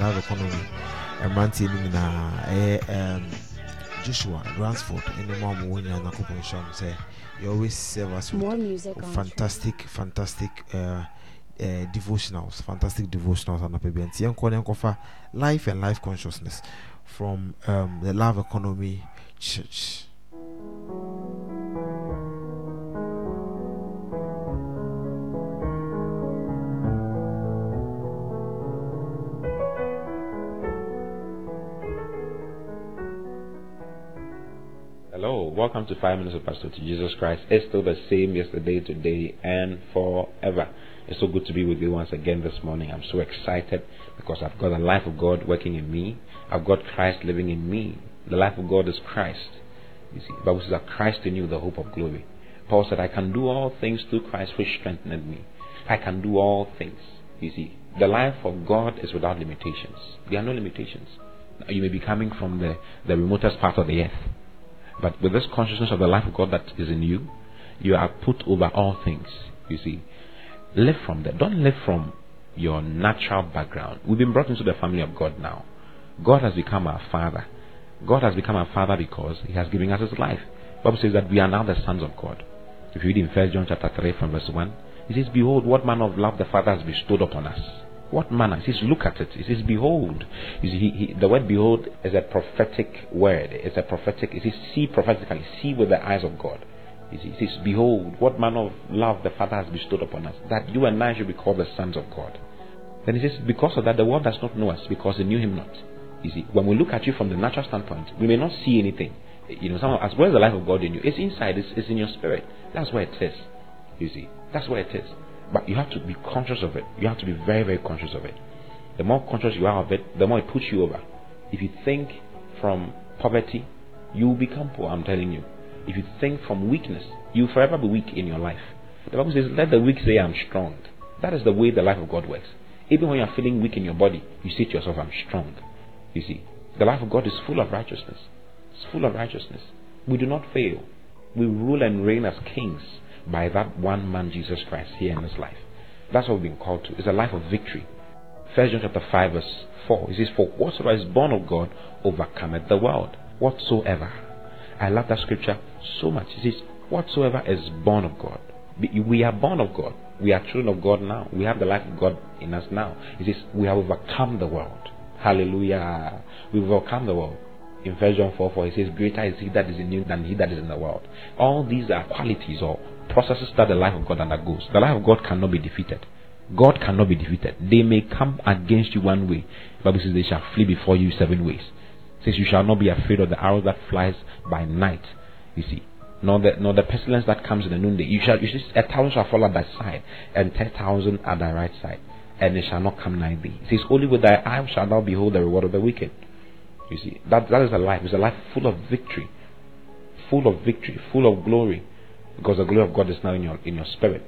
live economy mmeranteɛ no nyinaa ɛyɛ joshua ransford ɛne mo a mowɔ nyinaa nyankopɔn hyɛ mo sɛ you always serve us with fantastic fantastic uh, uh, devotionals fantastic devotionals anɔpɛ bi nti yɛnkɔ ne yɛnkɔfa life and life consciousness from um, the love economy church welcome to Five Minutes of Pastor to Jesus Christ. It's still the same yesterday, today, and forever. It's so good to be with you once again this morning. I'm so excited because I've got the life of God working in me. I've got Christ living in me. The life of God is Christ. You see, the Bible says that Christ in you, the hope of glory. Paul said, I can do all things through Christ which strengthened me. I can do all things. You see, the life of God is without limitations. There are no limitations. You may be coming from the, the remotest part of the earth. But with this consciousness of the life of God that is in you, you are put over all things. You see, live from that. Don't live from your natural background. We've been brought into the family of God now. God has become our Father. God has become our Father because He has given us His life. Bible says that we are now the sons of God. If you read in First John chapter three from verse one, it says, "Behold, what manner of love the Father has bestowed upon us." What manner? He says, look at it. He says, behold. He, he, the word behold is a prophetic word. It's a prophetic, He says, see prophetically, see with the eyes of God. He says, behold, what manner of love the Father has bestowed upon us, that you and I should be called the sons of God. Then he says, because of that, the world does not know us, because they knew him not. You see, when we look at you from the natural standpoint, we may not see anything. You know, as well as the life of God in you, it's inside, it's, it's in your spirit. That's where it is. You see, that's where it is. But you have to be conscious of it. You have to be very, very conscious of it. The more conscious you are of it, the more it puts you over. If you think from poverty, you will become poor, I'm telling you. If you think from weakness, you will forever be weak in your life. The Bible says, Let the weak say, I'm strong. That is the way the life of God works. Even when you are feeling weak in your body, you say to yourself, I'm strong. You see, the life of God is full of righteousness. It's full of righteousness. We do not fail. We rule and reign as kings by that one man, Jesus Christ, here in this life. That's what we've been called to. It's a life of victory. First John chapter 5, verse 4. It says, For whatsoever is born of God overcometh the world. Whatsoever. I love that scripture so much. It says, Whatsoever is born of God. We are born of God. We are children of God now. We have the life of God in us now. It says, We have overcome the world. Hallelujah. We've overcome the world. In 1 John 4 4, it says, Greater is he that is in you than he that is in the world. All these are qualities or processes that the life of God undergoes. The life of God cannot be defeated. God cannot be defeated. They may come against you one way. The Bible says they shall flee before you seven ways. It says you shall not be afraid of the arrow that flies by night. You see. Nor the nor the pestilence that comes in the noonday. You shall you see, a thousand shall fall at thy side, and ten thousand at thy right side, and it shall not come nigh thee. It says, Only with thy eye shalt thou behold the reward of the wicked. You see, that that is a life. It's a life full of victory. Full of victory, full of glory because the glory of God is now in your in your spirit.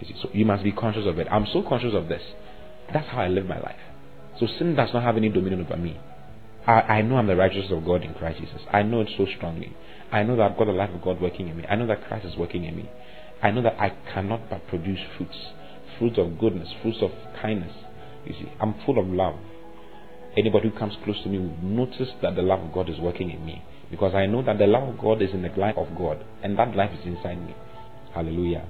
You so you must be conscious of it. I'm so conscious of this. That's how I live my life. So sin does not have any dominion over me. I, I know I'm the righteousness of God in Christ Jesus. I know it so strongly. I know that I've got the life of God working in me. I know that Christ is working in me. I know that I cannot but produce fruits. Fruits of goodness, fruits of kindness. You see, I'm full of love. Anybody who comes close to me will notice that the love of God is working in me. Because I know that the love of God is in the life of God, and that life is inside me. Hallelujah.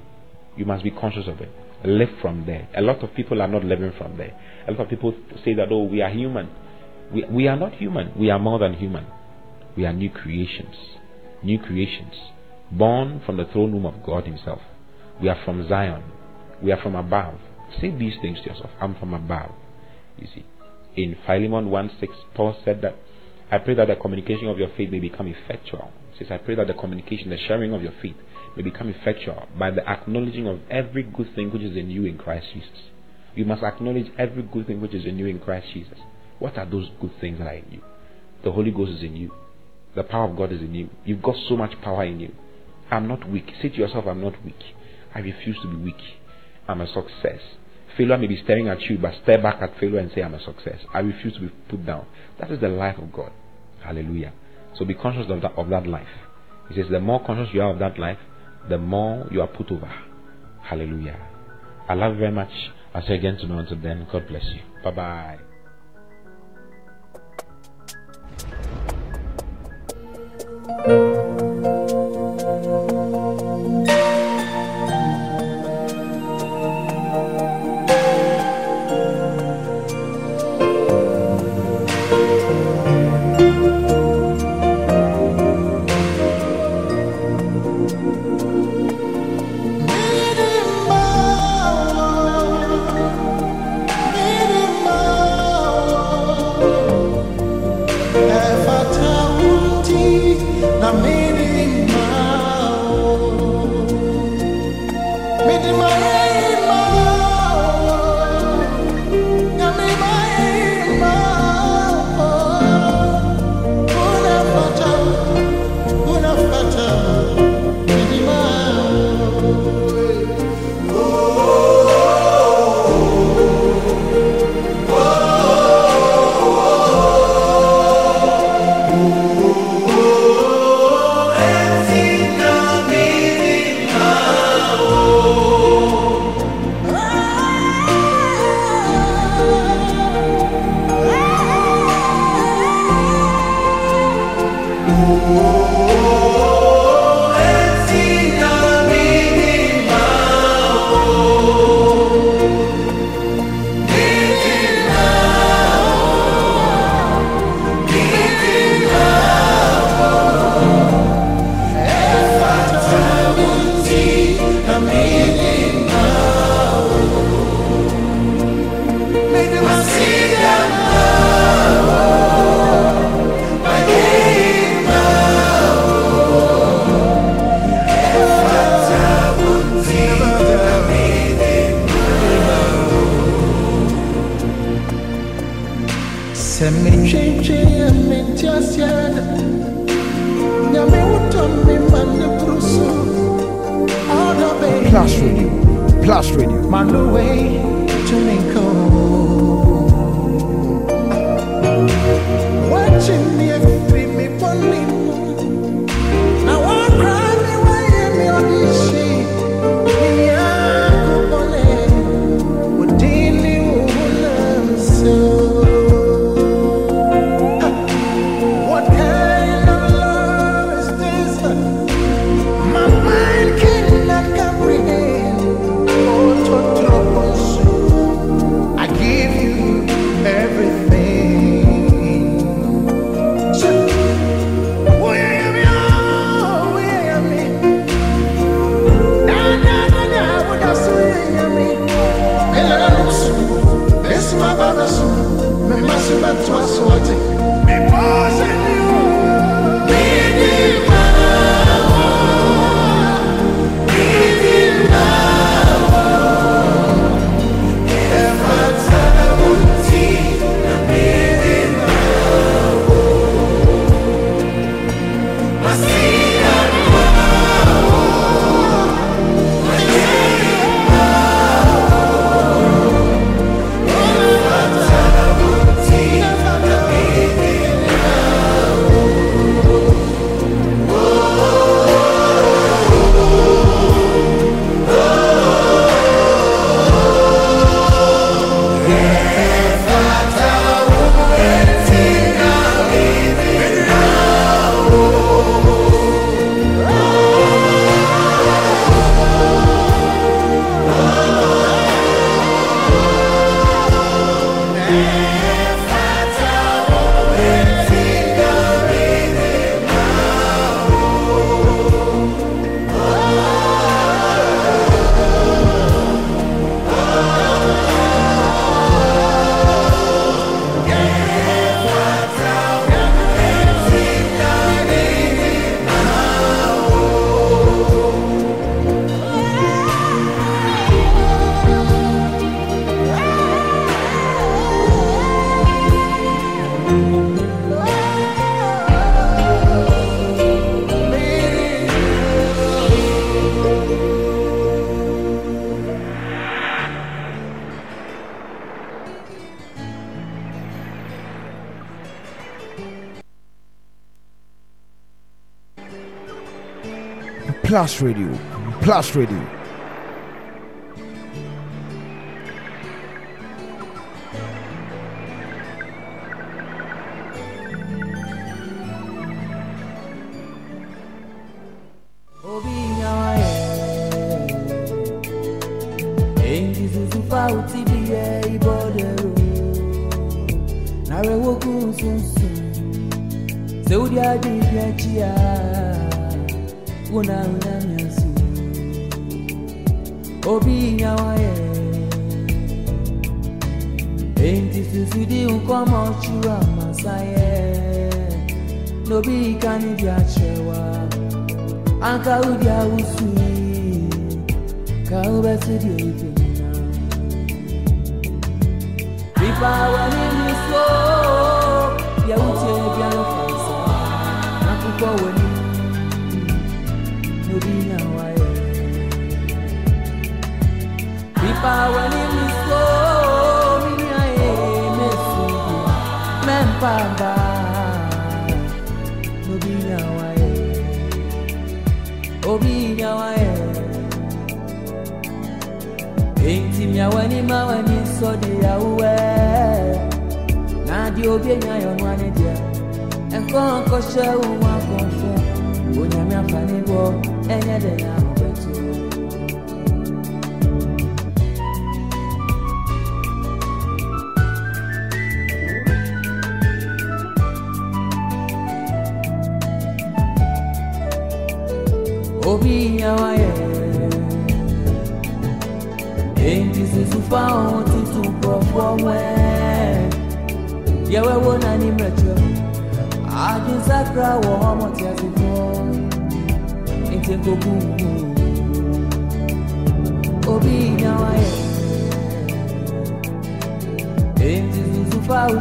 You must be conscious of it. Live from there. A lot of people are not living from there. A lot of people say that, oh, we are human. We, we are not human. We are more than human. We are new creations. New creations. Born from the throne room of God Himself. We are from Zion. We are from above. Say these things to yourself. I'm from above. You see. In Philemon 1 6, Paul said that I pray that the communication of your faith may become effectual. Says, I pray that the communication, the sharing of your faith may become effectual by the acknowledging of every good thing which is in you in Christ Jesus. You must acknowledge every good thing which is in you in Christ Jesus. What are those good things that are in you? The Holy Ghost is in you. The power of God is in you. You've got so much power in you. I'm not weak. Say to yourself, I'm not weak. I refuse to be weak. I'm a success. Failure may be staring at you, but stare back at failure and say, I'm a success. I refuse to be put down. That is the life of God. Hallelujah. So be conscious of that, of that life. He says, the more conscious you are of that life, the more you are put over. Hallelujah. I love you very much. I'll see you again tomorrow. Until then, God bless you. Bye bye. Plus Radio. Plus Radio.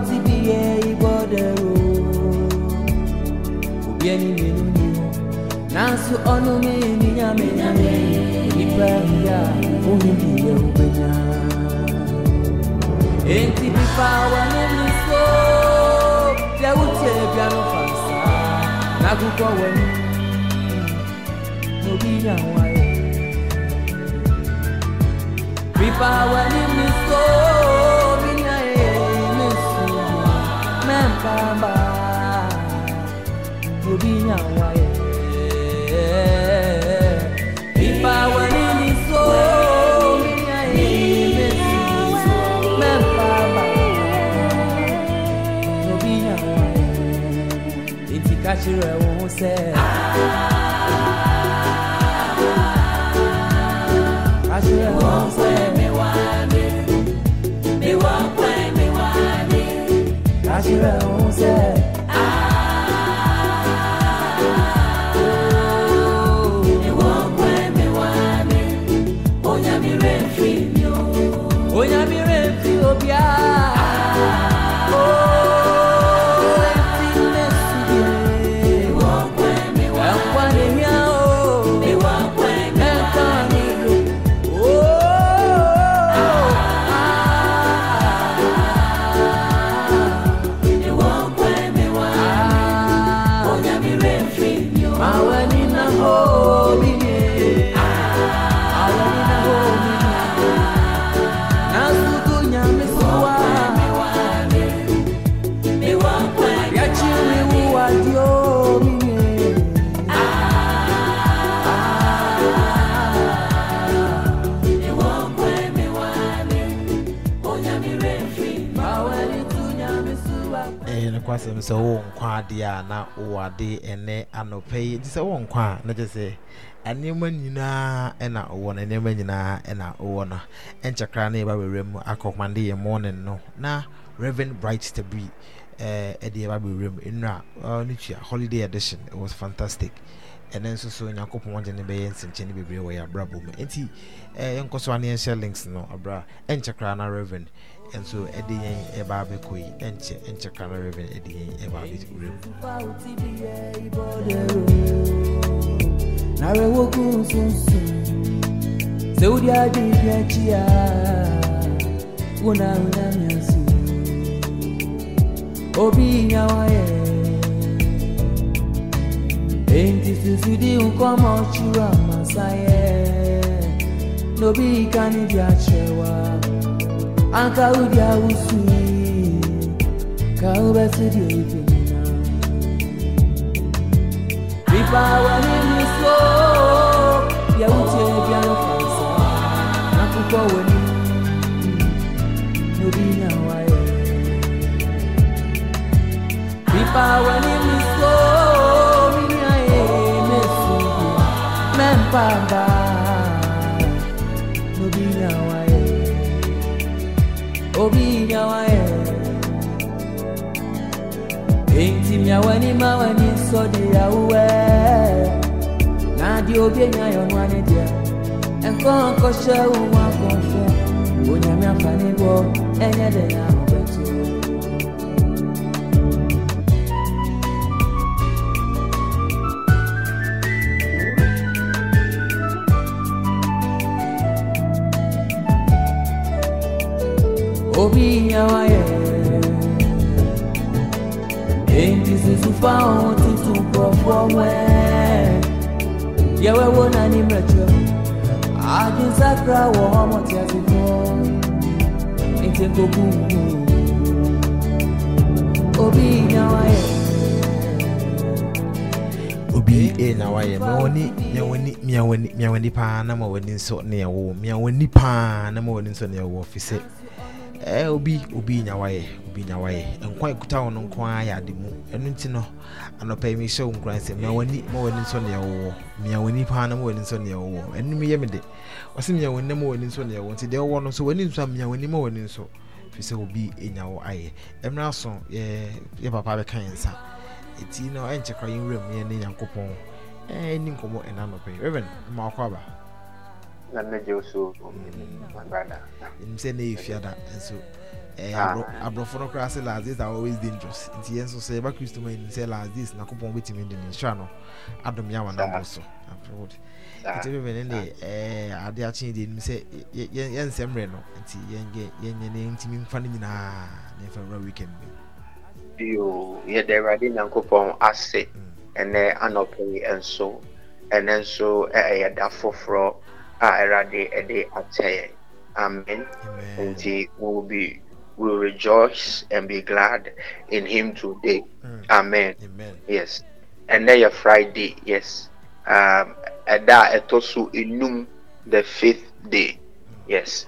tibie ibodero obiani menuni nanso ɔno me ninyamenyame nipa bia wohemiyɛ wobɛnya enti bifa wɔne mi. So deɛ wotie bia no fa nsa na agogɔ w'ani na obi nya ho ayɛ e. bifa wɔne mi so. Su mɛmpamba na obi nya wayɛ enti ka kyerɛ wo ho sɛ ka kyerɛ wo ho sɛ ka sɛ wowɔ nkwa adeɛ a na wowɔ ade ɛnɛ anɔpɛ yi. Nti sɛ wowɔ nkwa a na kyɛ sɛ nneɛma nyinaa ɛna wowɔ no nneɛma nyinaa ɛna wowɔ no. Ɛnkyɛkra na yɛba bɛwerɛ mu akɔkmande yɛ morning no. Na reverend bright stabri ɛɛ ɛde yɛba bɛwerɛ mu. Nnura ɔno tua holiday edition it was fantastic. Ɛno nso so nyankopɔn gye ne bɛyɛ nsɛnkyɛnne bebree wɔ yɛ abrabɔ mu. Nti ɛɛ yɛnkɔ so a na yɛnhyɛ links no abra. Ɛnkyɛkra na reverend nso ɛde yɛn ɛba abɛkɔ yi ɛnkyɛ ɛnkyɛkra na reverend ɛde yɛn ɛba abɛwura mu narewoku sunsun sɛ wode ade bi akyi a wona wonamiaso obi nya wayɛ enti susudi nkɔmɔ kyiro amasayɛ na obi ka ne de akyerɛ wa anka wode awosui ka wobɛse deɛ ɛbɛnyina Nipa wani ni ya uche bia no fansa na kuko wani no bi na wae Nipa wani ni so mi na e obi na wae Enti mia wani ma wani so di ya uwe Na di obi enya yo nwa ne dia Enko nko she u wa konfo Onya mi afani bo enye de na Obi nya wa ye Enti susu fa ohun tuntun nkurɔfoɔ wɛn Yɛwɛwo na ne mmerɛkyerɛ Adwensakra wɔ hɔ mɔteasefoɔ Enti nkoku mu Obi nya wayɛ obi ɛna wayɛ miawani miawani miawani miawani paa na ma wani nso ne ɛwɔ miawani paa na ma wani nso ne ɛwɔ fi sɛ ɛɛ obi obi nya wayɛ obi nya wayɛ nkwa ekuta wɔn nko ara yɛ ade mu. Ɛno nti no anɔpɛ yi mi hyɛ wɔn nkura nsɛ miawani ma wani nso ne ɛwɔ miawani paa na ma wani nso ne ɛwɔ ɛnum yɛ mi de. Wɔsi miawani na ma wani nso ne ɛwɔ nti deɛ ɛwɔ no nso wani nso a miawani ma wani nso. Fi sɛ obi enya ayɛ ɛmira so yɛ yɛ papa bɛka yɛn nsa. Eti no ɛnkyɛ kora yɛn wura mu yɛn ne nyankopɔn ɛni nkɔmɔ ɛna anɔpɛ yi reverend ma ɔkɔ aba na mmegye so. Brother nim sɛ ne yɛ fiada nso. Ɛɛ Ah. aborɔ aborɔfo no koraa sɛ last days are always dangerous. Nti yɛn nso sɛ yɛba kristo mu yɛnim sɛ last days nakopɔn bɛtumi de ne nhyira no adom yɛ awanabɔ so. Afterward Saa. nti bɛbɛ ne de ɛɛ ade akye deɛ nim sɛ yɛ- yɛ- yɛn nsɛm mmerɛ no. Nti yɛnyɛ ne ntumi mfa no nyinaa na yɛmfa wura weekend bi. Bio yɛde awurade nyankopɔn ase. Ɛnɛ anɔpɛ nso. Ɛnɛ nso ɛyɛ da foforɔ a awurade ɛde akyɛ yɛn amen. Nti we will be we will rejoice and be glad in him today. Mm. amen. Amen. Yes. Ɛnɛ yɛ friday yes. Um, ɛda a ɛtɔ so enum the fifth day. Yes.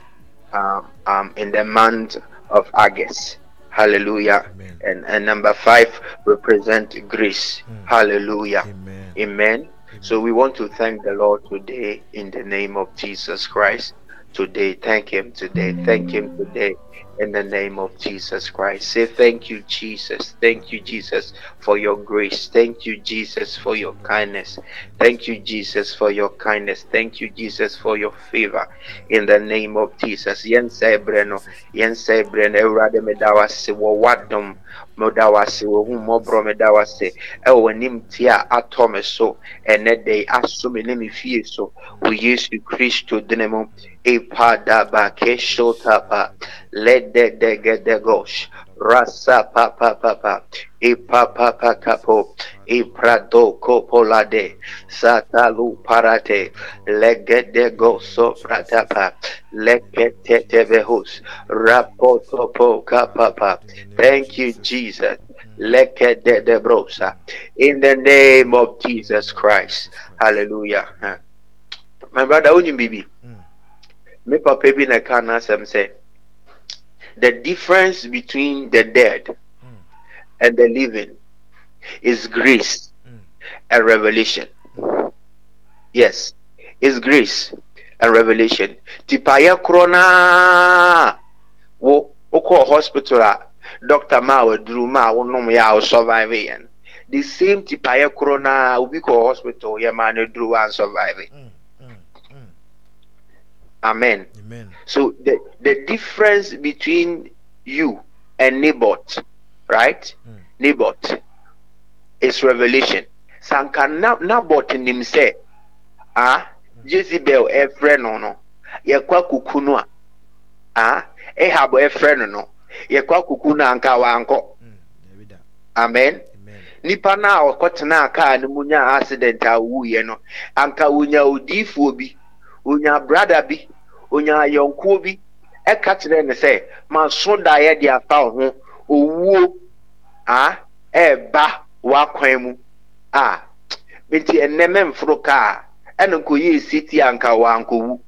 Um, um, in the month of august. Hallelujah. Amen. and, and number five represent grace Mm. hallelujah. Amen. Amen so we want to thank the lord today in the name of jesus christ. Today thank him. Today thank him. Today in the name of Jesus Christ. Say thank you, Jesus. Thank you, Jesus, for your grace. Thank you, Jesus, for your kindness. Thank you, Jesus, for your kindness. Thank you, Jesus, for your favor. In the name of Jesus. Yen breno, yen breno, eurade medawase, wo wadom, medawase, wo humobro medawase, ewo nim tia atome so, ene day asumi nimi fie so, we Yesu Christo dinemo, epada ba keshotapa, lede de gede gosh, rasa pa pa pa pa, ipa pa pa kapo, iprado kopolade, satalu parate, legede goso pratapa, lekete tevehus, rapotopo kapapa. Thank you, Jesus. Lekede de brosa. In the name of Jesus Christ. Hallelujah. My brother. Mm. Me papa bi na ka na asɛm sɛ the difference between the dead and the living is grace Mm. and revelation. Yes, it's grace and revelation. Tipayɛ korɔ naa wo wokɔ hospital a doctor ma a waduru ma a wonom yɛ a wo survive yɛn. The same tipayɛ korɔ naa obi hospital yɛ ma no duru wa survive. Mm, mm, mm. Amen. amen So the the difference between you and Naboth, right? Mm. Naboth is revelation. Sanka na Naboth nim sɛ ah Jezebel ɛfrɛ no no yɛkɔ kuku no a ah Ahab ɛfrɛ no no yɛkɔ kuku no anka wankɔ. Mm, da. Amen. nipa no a ɔkɔtenaa kaa no mu nya accident a wuyɛ no anka wonya odiifoɔ bi onya brada bi onya ayɔnkoɔ bi ɛka kyerɛ ne sɛ maso daeɛ de afa wo ho owuo a ɛɛba w'akwan mu a nti ɛnnɛ mɛmforo kaa ɛna nkɔyɛ esi ti anka wankɔwu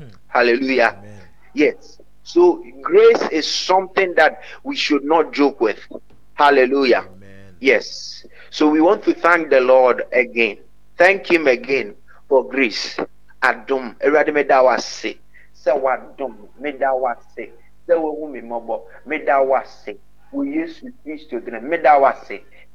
Mm. hallelujah amen Yes. So grace is something that we should not joke with. Hallelujah. amen Yes. So we want to thank the Lord again. Thank Him again for grace. Adom. Erade meda wase. Sɛ wadom. Meda wase. Sɛ wahu me mmɔbɔ. Meda wase. Wɔ Yesu Kristo. Meda.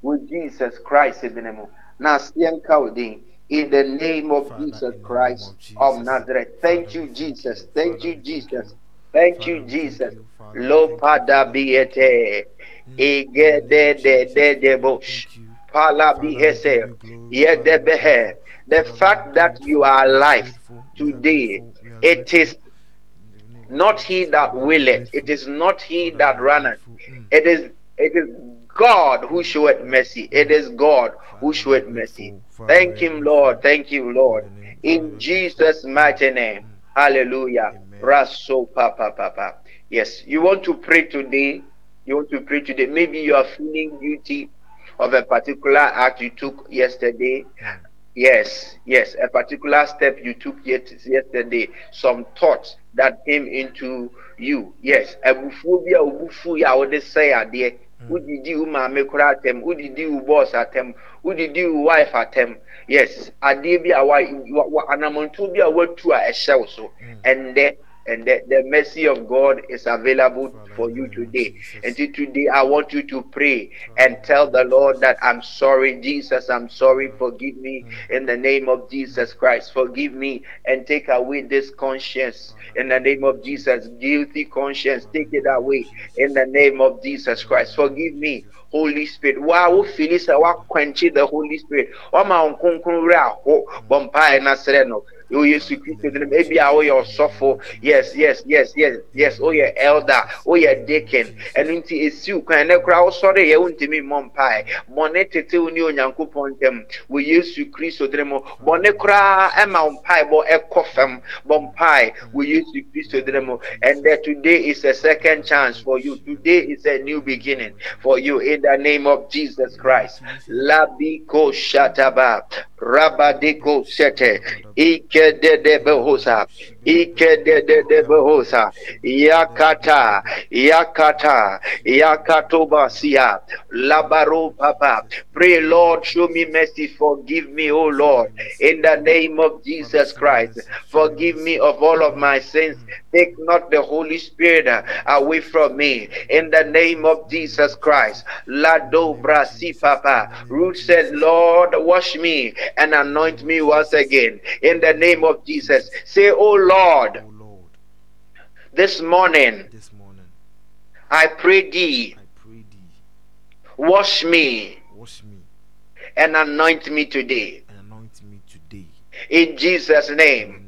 Wɔ Jesus Christ din mu. Na aseɛ nka wo din. In the name of Father, Jesus Christ of Jesus. of Nazareth. Thank Father, you, Jesus. thank you. You, Jesus. thank Thank you, Father, we thank Jesus. you. Father, we Lo thank you. pada Father, we biete. Mm. De de de de bush. Thank you. Pala Father, we give bihese. you The fact that you are alive today, it is not he that willeth, it is not he that runneth. It is it is God who showeth mercy. It is God who showeth mercy. Thank him, Lord. Thank you, Lord. In Jesus' mighty name. Hallelujah. Raso papa papa. Yes, you want to pray today. You want to pray today. Maybe you are feeling guilty of a particular act you took yesterday. Yes, yes, a particular step you took yet yesterday, some thoughts that came into you. Yes, abufuo bi a obufu ya wode sɛ adeɛ. Wodidi wo maame koraa atɛm, wodidi wo boss atɛm, wodidi wo wife atɛm. Yes, adeɛ bi a wa, wa, wa anamontuo bi a watu a ɛhyɛ wo so. Ɛndɛ and the, the mercy of God is available for you today. And today, I want you to pray and tell the Lord that I'm sorry, Jesus. I'm sorry. Forgive me in the name of Jesus Christ. Forgive me and take away this conscience in the name of Jesus. Guilty conscience, take it away in the name of Jesus Christ. Forgive me. Holy Spirit, wow, feel sɛ quench the Holy Spirit. Wama nkonkron wura aho bɔ na srɛ no. O Yesu Kristo din mu ebi a woyɛ ɔsɔfo yes yes yes yes. Yes oh, woyɛ elder. Oh, woyɛ deacon. Ɛno nti esiw kwan ne kora wosɔre yɛ wontumi mmɔ mpae bɔne tete wo ne onyankopɔn ntam wɔ Yesu Kristo din mu bɔne koraa ɛma wo mpae bɔ ɛkɔ fam bɔ mpae wɔ Yesu Kristo din mu and that today is a second chance for you. Today is a new beginning for you in the name of Jesus Christ. Labiko shataba rabadiko sete ike de de behosa ike de de de behosa yakata yakata yakatobasia labaro papa. Pray lord show me mercy. Forgive me oh lord. In the name of jesus christ forgive me of all of my sins. Take not the holy spirit away from me. In the name of jesus christ lado brasi papa. Ruth said lord wash me and anoint me once again. In the name of Jesus. Say, Oh Lord, Oh Lord, this morning this morning I pray thee, I pray thee, wash me wash me and anoint me today. and anoint me today. In Jesus' name.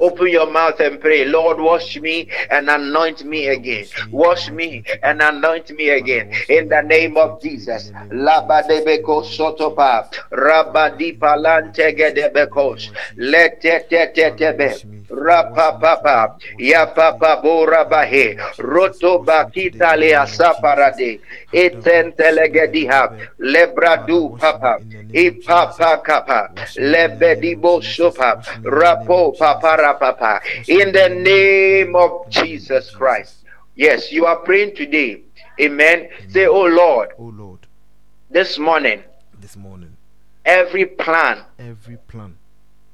Open your mouth and pray, Lord, wash me and anoint me again. Wash me and anoint me again. In the name of Jesus. Labadebeko sotopa. Rabadipa lantegedebekos. Letetetetebe. Rapapapa. Yapapa borabahe. Roto bakita lea saparade. Etentelegediha. Lebradu papa. Ipapa kapa. Lebedibo sopa. Rapo papa papa. In the name of Jesus Christ. Yes, you are praying today. Amen. Say, Oh Lord, Oh Lord, this morning, this morning every plan every plan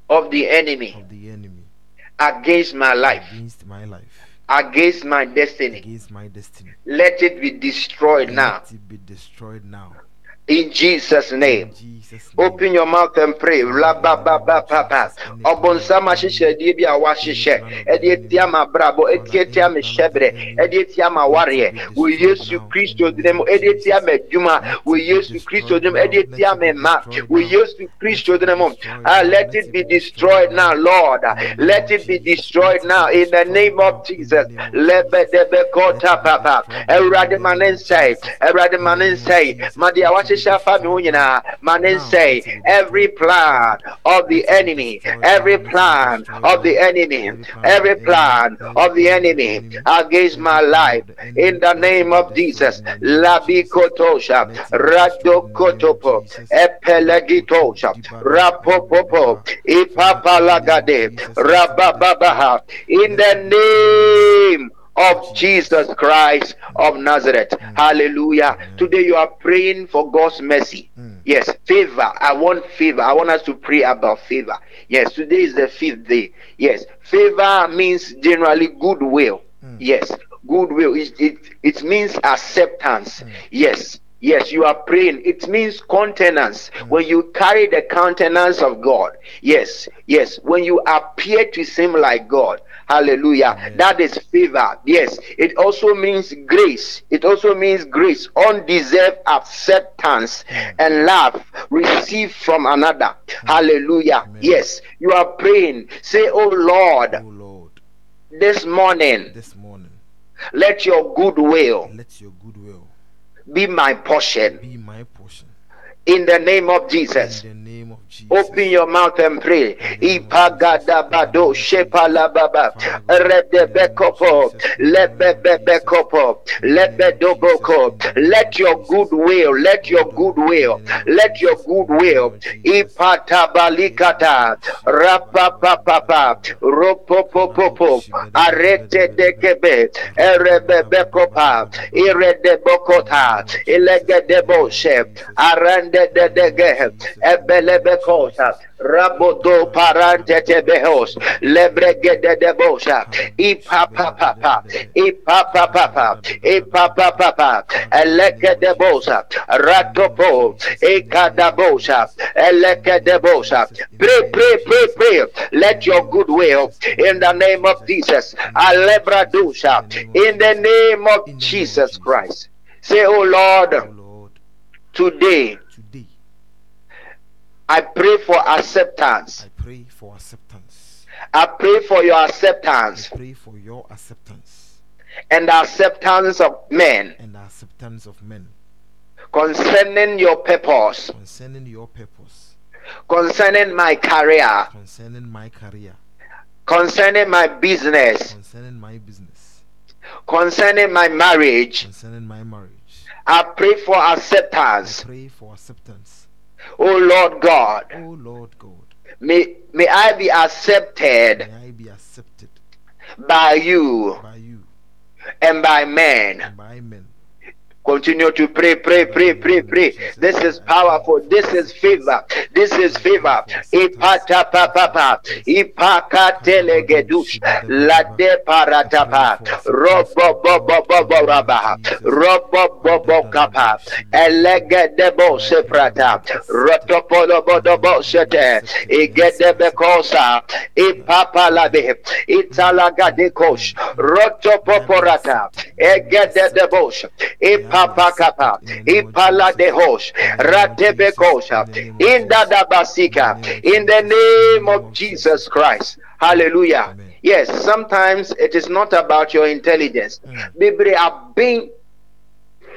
of the enemy of the enemy against my life, against my life, against my destiny, against my destiny, let it be destroyed now. let it be destroyed now. In Jesus' name. Open your mouth and pray. Rabababababa. Ɔbɔnsam ahyehyɛdeɛ bi a wahyehyɛ ɛde etia ma brabɔ ɛde etia me hyɛbrɛ ɛde etia ma wareɛ wɔ yesu kristo din mu ɛde etia ma adwuma wɔ yesu kristo din mu ɛde etia me mma wɔ yesu kristo mu ah let it be destroyed now lord. Let it be destroyed now in the name of jesus. Lɛbɛdɛbɛ kɔta papa. Ɛwurade ma ne nsɛe ɛwurade ma ne ma deɛ wahyehyɛ mi ho nyinaa ma ne nsɛe every plan of the enemy every plan of the enemy every plan of the enemy. against my life. in the name of jesus. labikotosha radokotopo epelegitosha rapopopo ipapalagade rabababaha. In the name of Jesus Christ of Nazareth. Mm. Hallelujah. Today you are praying for God's mercy. Mm. Yes, favor. I want favor. I want us to pray about favor. Yes, today is the fifth day. Yes, favor means generally goodwill. Mm. Yes, goodwill. It, it, it means acceptance. Yes. Yes, you are praying. It means countenance. When you carry the countenance of God. Yes, yes. When you appear to seem like God. Hallelujah. That is favor. Yes. It also means grace. It also means grace. Undeserved acceptance and love received from another. Hallelujah. Yes. You are praying. Say, Oh Lord, Oh Lord, this morning, this morning, let your goodwill let your goodwill be my portion. be my portion. In the name of Jesus. In the name of Jesus. Open your mouth and pray. Ipagadabado shepalababa. Redebekopo lebebebekopo lebedoboko. Let your goodwill, let your goodwill, let your goodwill. Ipatabalikata. Rapapapapa. Ropopopopo. Arete dekebe erebebekopa iredebokota. Ilegedeboshe. Arande dedege ebelebeko Cosa, Rabodo Parante Tebehos, Lebregede de Bosa, Ipapa Papa, Ipapa Papa, Ipapa Papa, Eleke de Bosa, Ratopo, Ekada Bosa, Eleke de Bosa. Pray, pray, pray, pray. Let your good will in the name of Jesus. Alebra Dusha, in the name of Jesus Christ. Say, Oh Oh Lord, today today I pray for acceptance. I pray for acceptance. I pray for your acceptance. I pray for your acceptance and the acceptance of men and the acceptance of men concerning your purpose, concerning your purpose, concerning my career, concerning my career, concerning my business, concerning my business, concerning my marriage. concerning my marriage. I pray for acceptance. I acceptance. pray for acceptance. Oh Lord God, Oh Lord God, may, may I be accepted may I be accepted by you by you and by men. and by men. Continue to pray, pray, pray, pray, pray. This is powerful. This is favor. This is favor. Ipata papa, ipaka telegedush, la de paratapa, robo bobo bobo raba, robo bobo kapa, elege debo seprata, rotopolo bodobo sete, igede bekosa, ipapa labe, italaga de kosh, rotopoporata, egede debosh, ipapa kapa, ipala de hosh, ratebekosha, inda da basika, in the name of Jesus Christ. Hallelujah. Yes, sometimes it is not about your intelligence. Mm. Bebre abin,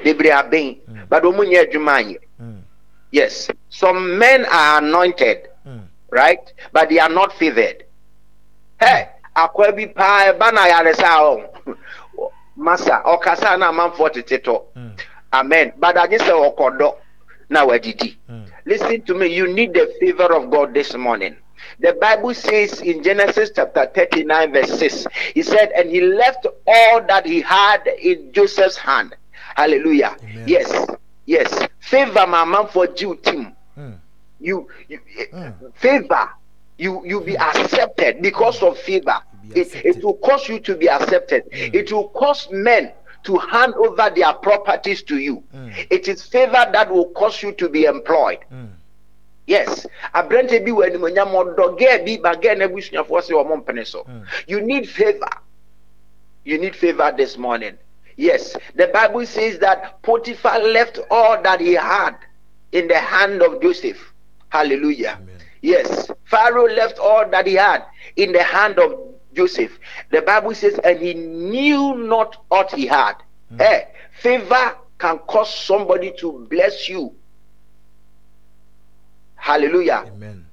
bebre abin, Mm. but omunye adwuma Mm, Yes, some men are anointed, right? But they are not favored. Hey, akwa bi paa ɛba na yaresa o. Masa, ɔkasa na amanfoɔ tete tɔ. mm, Amen. But agye sɛ ɔkɔdɔ na wadidi. mm. Listen to me. You need the favor of God this morning. The Bible says in Genesis chapter 39, verse 6, He said, And he left all that he had in Joseph's hand. Hallelujah. Amen. Yes, yes. Favor, my man, for Jew team. Mm. You, you Mm. favor. You you be accepted because of favor. It, it will cause you to be accepted. Mm. It will cause men to hand over their properties to you. Mm. It is favor that will cause you to be employed. Mm. Yes, bi wɔ animonyam ɔdɔ gɛɛ bi ba gɛɛ n'abusuafoɔ sɛ wɔn mpene so. Mm. You need favor. You need favor this morning. Yes, the Bible says that Potiphar left all that he had in the hand of Joseph. Hallelujah. Amen. Yes, Pharaoh left all that he had in the hand of Joseph. The Bible says, and he knew not what he had. Hey, favor can cause somebody to bless you. Hallelujah. Amen.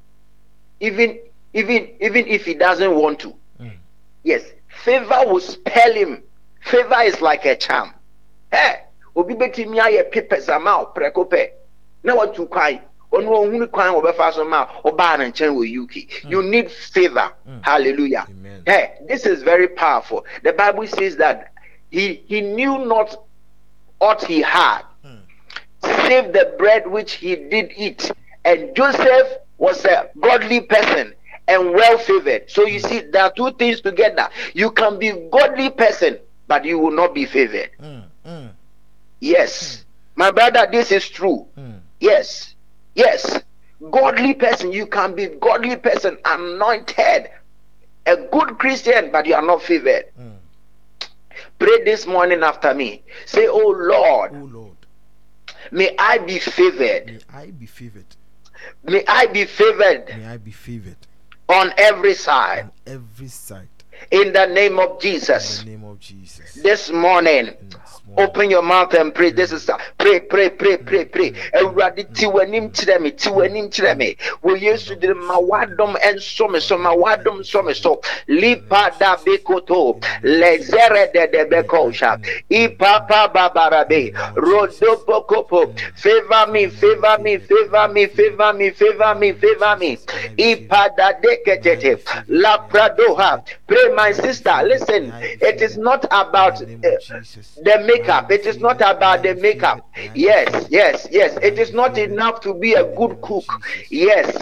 Even even even if he doesn't want to. Mm. Yes, favor will spell him. Favor is like a charm. Hey, obi betumi ayɛ papers wo prɛko pɛ na watu kwan ɔno ɔhunu kwan wɔbɛfa so ma ɔbaa ne nkyɛn wɔ uk you need favor. Mm. hallelujah. Amen. hey this is very powerful. The bible says that he he knew not what he had Mm. save the bread which he did eat. And joseph was a godly person and well favored so you see there are two things together. You can be godly person but you will not be favored. Mm. Mm. yes. My brother this is true. Mm. Yes, yes. Godly person, you can be godly person, anointed, a good Christian, but you are not favored. Mm. Pray this morning after me. Say, Oh Lord, Oh Lord, may I be favored. may I be favored. May I be favored May I be favored on every side. on every side. In the name of Jesus. In the name of Jesus. This morning, morning. Open your mouth and pray. This is a, pray, pray, pray, pray, pray. Awurade ti w'anim kyerɛ me, ti w'anim kyerɛ me. Wɔ din mu, ma w'adom nso me so, ma. Lipa da bekoto, lezere de de bekosha. Ipapa babarabe, rodo bokopo. Favor me, favor me, favor me, favor me, favor me, favor me. Ipa da deketete, la pradoha. Pray my sister, listen. It is not about uh, the makeup. It is not about the makeup. Yes, yes, yes. It is not enough to be a good cook. Yes.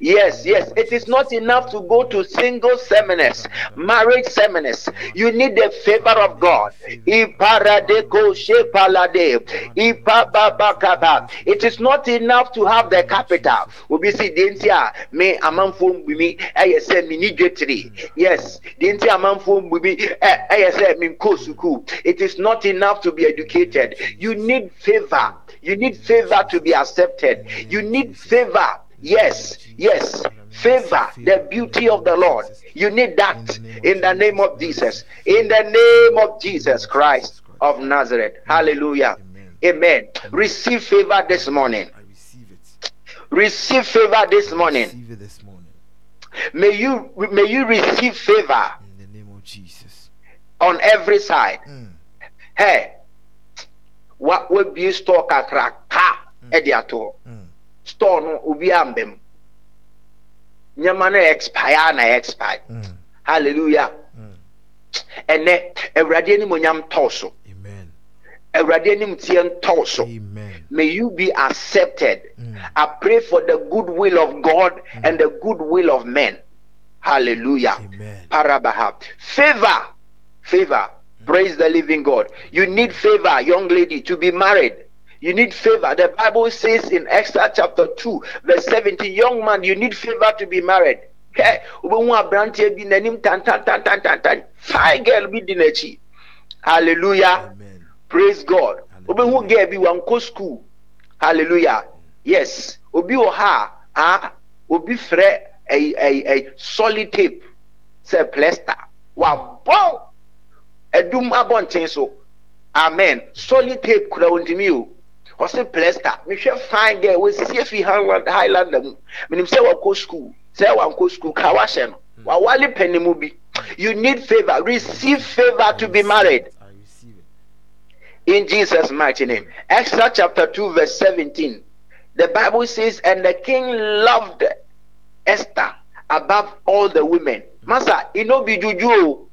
Yes, yes. It is not enough to go to single seminars, marriage seminars. You need the favor of God. It is not enough to have the capital. Yes, deɛ nti a amanfoɔ mbu mi ɛ- ɛyɛ sɛ nkɔ sukuu. It is not enough to be educated. You need favor. You need favor to be accepted. You need favor. Yes, yes, favor, the beauty of the Lord. You need that in the name of Jesus. In the name of Jesus Christ of Nazareth. Hallelujah. Amen. Receive favor this morning. I receive it. Receive favor this morning. May you may you receive favor In the name of Jesus. on every side. Mm. Hey, what would be store kakra ka ediato? Mm. Store no ubi ambem. Nyama expire na expire. Mm. Hallelujah. Mm. Ɛnɛ Awurade anim onyam tɔɔ so. Amen. Awurade anim tie ntɔɔ so. Amen. May you be accepted. Mm. I pray for the good will of God mm. and the good will of men. Hallelujah. Amen. Parabaha. Favor. Favor. Mm. Praise the living God. You mm. need favor, young lady, to be married. You need favor. The Bible says in Exodus chapter 2, verse 17, young man, you need favor to be married. Hallelujah. Praise god. Wobɛhu girl bi wankɔ school. Hallelujah. Yes. Obi wɔ ha a obi frɛ ɛy ɛy ɛy solid tape sɛ plaster wabɔ ɛdum abɔnten so. Amen. Solid tape kura ontimi o. Ɔsɛ plaster mehwɛ fine girl wɔsie fi highland highlander mu. Menim sɛ wakɔ school. Sɛ wankɔ school ka wahyɛ no. Wawale panimu bi. You need favor. Receive favor to be married. In Jesus' mighty name. Exodus chapter 2, verse 17. The Bible says, And the king loved Esther above all the women. Masa, it no juju.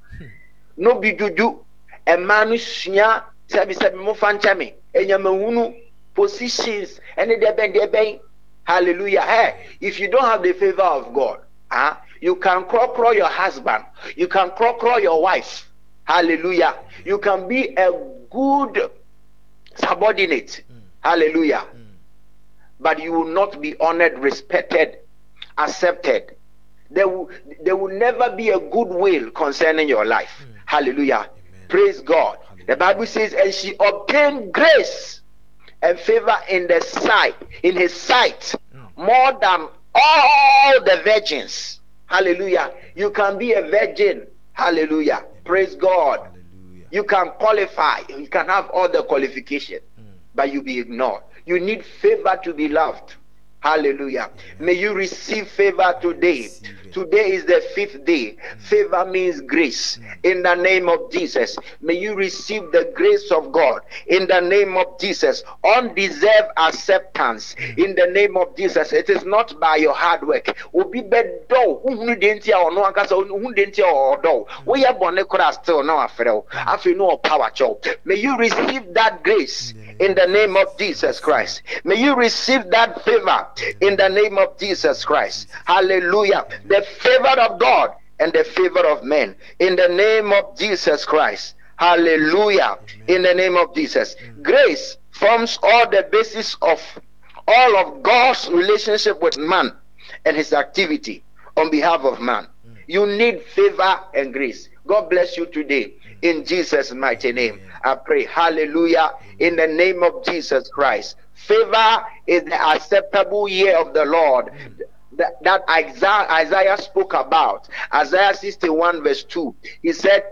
No be juju. A man who sua, sabi sabi mo fancha me. Enyamahunu positions. And they ben they ben. Hallelujah. Hey, if you don't have the favor of God, huh, you can crow crow your husband. You can crow crow your wife. Hallelujah. You can be a good subordinate. Hallelujah. But you will not be honored, respected, accepted. There will, there will never be a good will concerning your life. Hallelujah. Praise God. The Bible says, and she obtained grace and favor in the sight, in his sight, more than all the virgins. Hallelujah. You can be a virgin. Hallelujah. Praise God. You can qualify. You can have all the qualification, hmm. but you be ignored. You need favor to be loved. Hallelujah. May you receive favor today. Receive. Today is the fifth day. Favor means grace. In the name of Jesus, may you receive the grace of God. In the name of Jesus, undeserved acceptance. In the name of Jesus, it is not by your hard work. Obi bedo, uhunu de nti a ɔno ankasa uhunu de nti a ɔdɔ. Woyɛ still wafrɛ wo. Afei na ɔpa wakyɛw. May you receive that grace in the name of Jesus Christ. May you receive that favor in the name of Jesus Christ. Hallelujah. The favor of God and the favor of men in the name of Jesus Christ. Hallelujah. In the name of Jesus. Grace forms all the basis of all of God's relationship with man and his activity on behalf of man. You need favor and grace. God bless you today. In Jesus' mighty name, I pray. Hallelujah. In the name of Jesus Christ. Favor is the acceptable year of the Lord that, that Isaiah, Isaiah spoke about. Isaiah 61, verse 2. He said,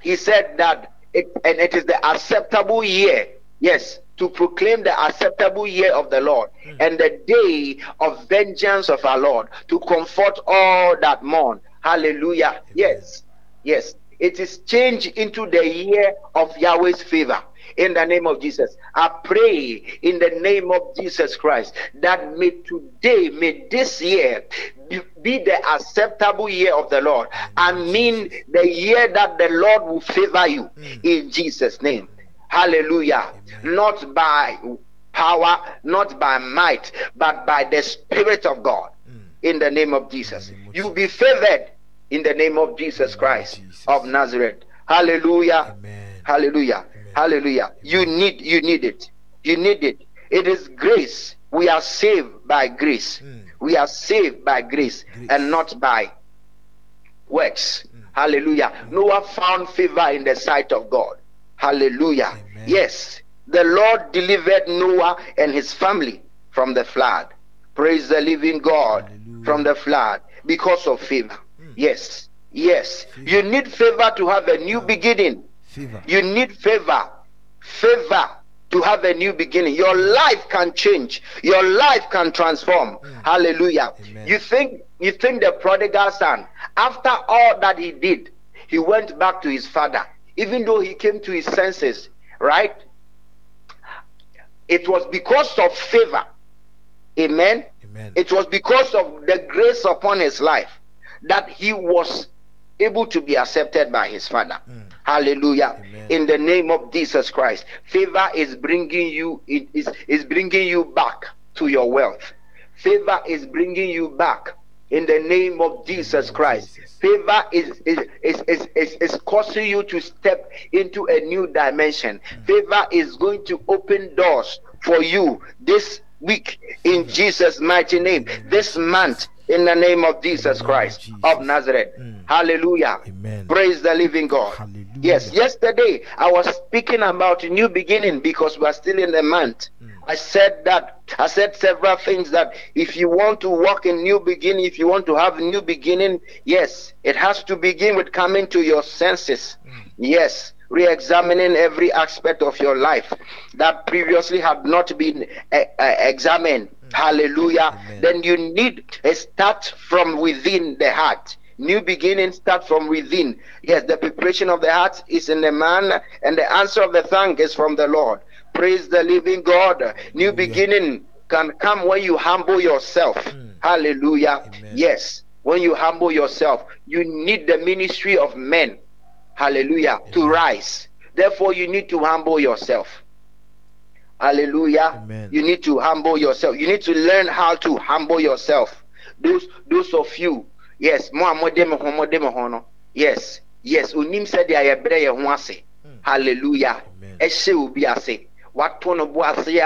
He said that it, and it is the acceptable year. Yes, to proclaim the acceptable year of the Lord hmm. and the day of vengeance of our Lord to comfort all that mourn. Hallelujah. Yes. Yes. it is changed into the year of Yahweh's favor. In the name of Jesus, I pray in the name of Jesus Christ that may today, may this year be- the acceptable year of the Lord. I mm. mean, the year that the Lord will favor you mm. in Jesus' name. Hallelujah. Not by power, not by might, but by the Spirit of God. Mm. In the name of Jesus. In the name of You'll be favored in the name of Jesus Christ of Nazareth. Hallelujah. Amen. Hallelujah. Hallelujah. You need you need it. You need it. It is grace. We are saved by grace. Mm. We are saved by grace, Grace. and not by works. Hmm. Hallelujah. Hmm. Noah found favor in the sight of God. Hallelujah. Amen. Yes. The Lord delivered Noah and his family from the flood. Praise the living God Hallelujah. from the flood because of favor. Hmm. Yes. Yes. You need favor to have a new beginning. Favor. You need favor. Favor to have a new beginning. Your life can change. Your life can transform. Mm. Hallelujah. Amen. You think you think the prodigal son, after all that he did, he went back to his father, even though he came to his senses, right? It was because of favor. Amen. Amen. It was because of the grace upon his life that he was able to be accepted by his father. Mm. Hallelujah. Amen. In the name of Jesus Christ. Favor is bringing you it is is bringing you back to your wealth. Favor is bringing you back in the name of Jesus Christ. Favor is is, is, is, is, is causing you to step into a new dimension. Favor is going to open doors for you this week in Jesus' mighty name. This month in the name of Jesus Christ of Nazareth. Hallelujah. Amen. Praise the living God. Hallelujah. Yes, yesterday I was speaking about a new beginning because we are still in the month. I said that I said several things that if you want to walk in new beginning, if you want to have a new beginning, yes, it has to begin with coming to your senses. Yes, re-examining every aspect of your life that previously had not been uh, uh, examined. Hallelujah. Amen. Then you need a start from within the heart. New beginning start from within. Yes, the preparation of the heart is in the man, and the answer of the thank is from the Lord. Praise the living God. New beginning can come when you humble yourself. Hmm. Hallelujah. Amen. Yes, when you humble yourself, you need the ministry of men. Hallelujah. To rise. Therefore, you need to humble yourself. Hallelujah. Amen. You need to humble yourself. You need to learn how to humble yourself. Those those of you, yes, mo a mode me ho mode me ho no. Yes. Yes, onim sɛ de ayɛbrɛ yɛ ho ase. Hallelujah. Amen. Ɛhyɛ obi ase. Wato no bo ase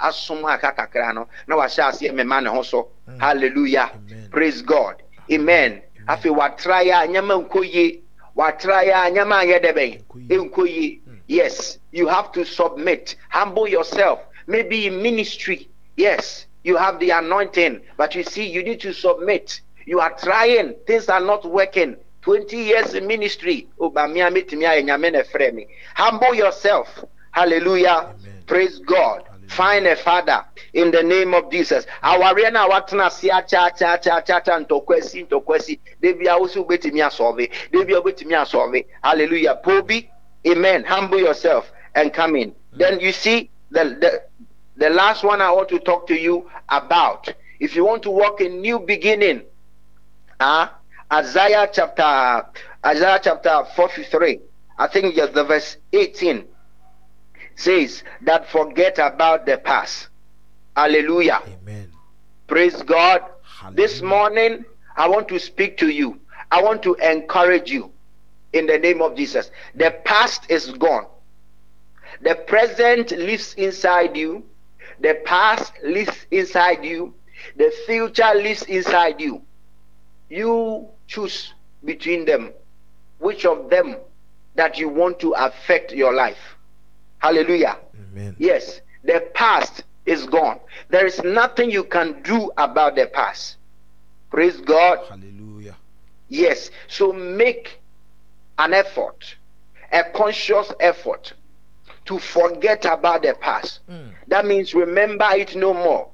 asom aka kakra no na wahyɛ ase mema ne ho so. Hallelujah. Amen. Praise God. Amen. Afei watra yɛ a nyama nkɔ yie. Watra yɛ a nyama anyɛ dɛ bɛn. Nkɔ yie. Nkɔ yie. Yes, you have to submit. Humble yourself. Maybe in ministry. Yes, you have the anointing, but you see, you need to submit. You are trying, things are not working. 20 years in ministry. Ba me a metumi ayɛ nyame na ɛfrɛ me. Humble yourself. Hallelujah. Amen. Praise God. Hallelujah. Find a father in the name of Jesus. Hallelujah po amen humble yourself and come in then you see the, the the last one i want to talk to you about. If you want to walk in new beginning uh, isaiah chapter isaiah chapter 43 i think just the verse 18 says that forget about the past. Hallelujah. Amen. praise god. This morning i want to speak to you. I want to encourage you in the name of jesus. The past is gone. The present lives inside you the past lives inside you the future lives inside you you choose between them which of them that you want to affect your life hallelujah Amen. Yes, the past is gone. There is nothing you can do about the past. Praise God. Hallelujah. Yes, so make an effort, a conscious effort to forget about the past. Mm. That means remember it no more.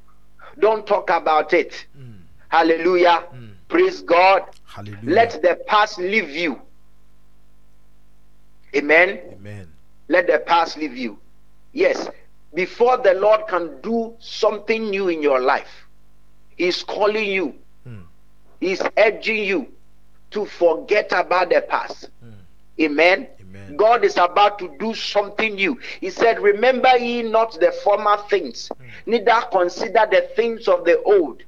Don't talk about it. Mm. Hallelujah. Mm. Praise God. Hallelujah. Let the past leave you. Amen. Amen. Let the past leave you. Yes. Before the Lord can do something new in your life, He's calling you, Mm. He's urging you to forget about the past. Mm. Amen. Amen. God is about to do something new. He said, Remember ye not the former things, hmm. neither consider the things of the old.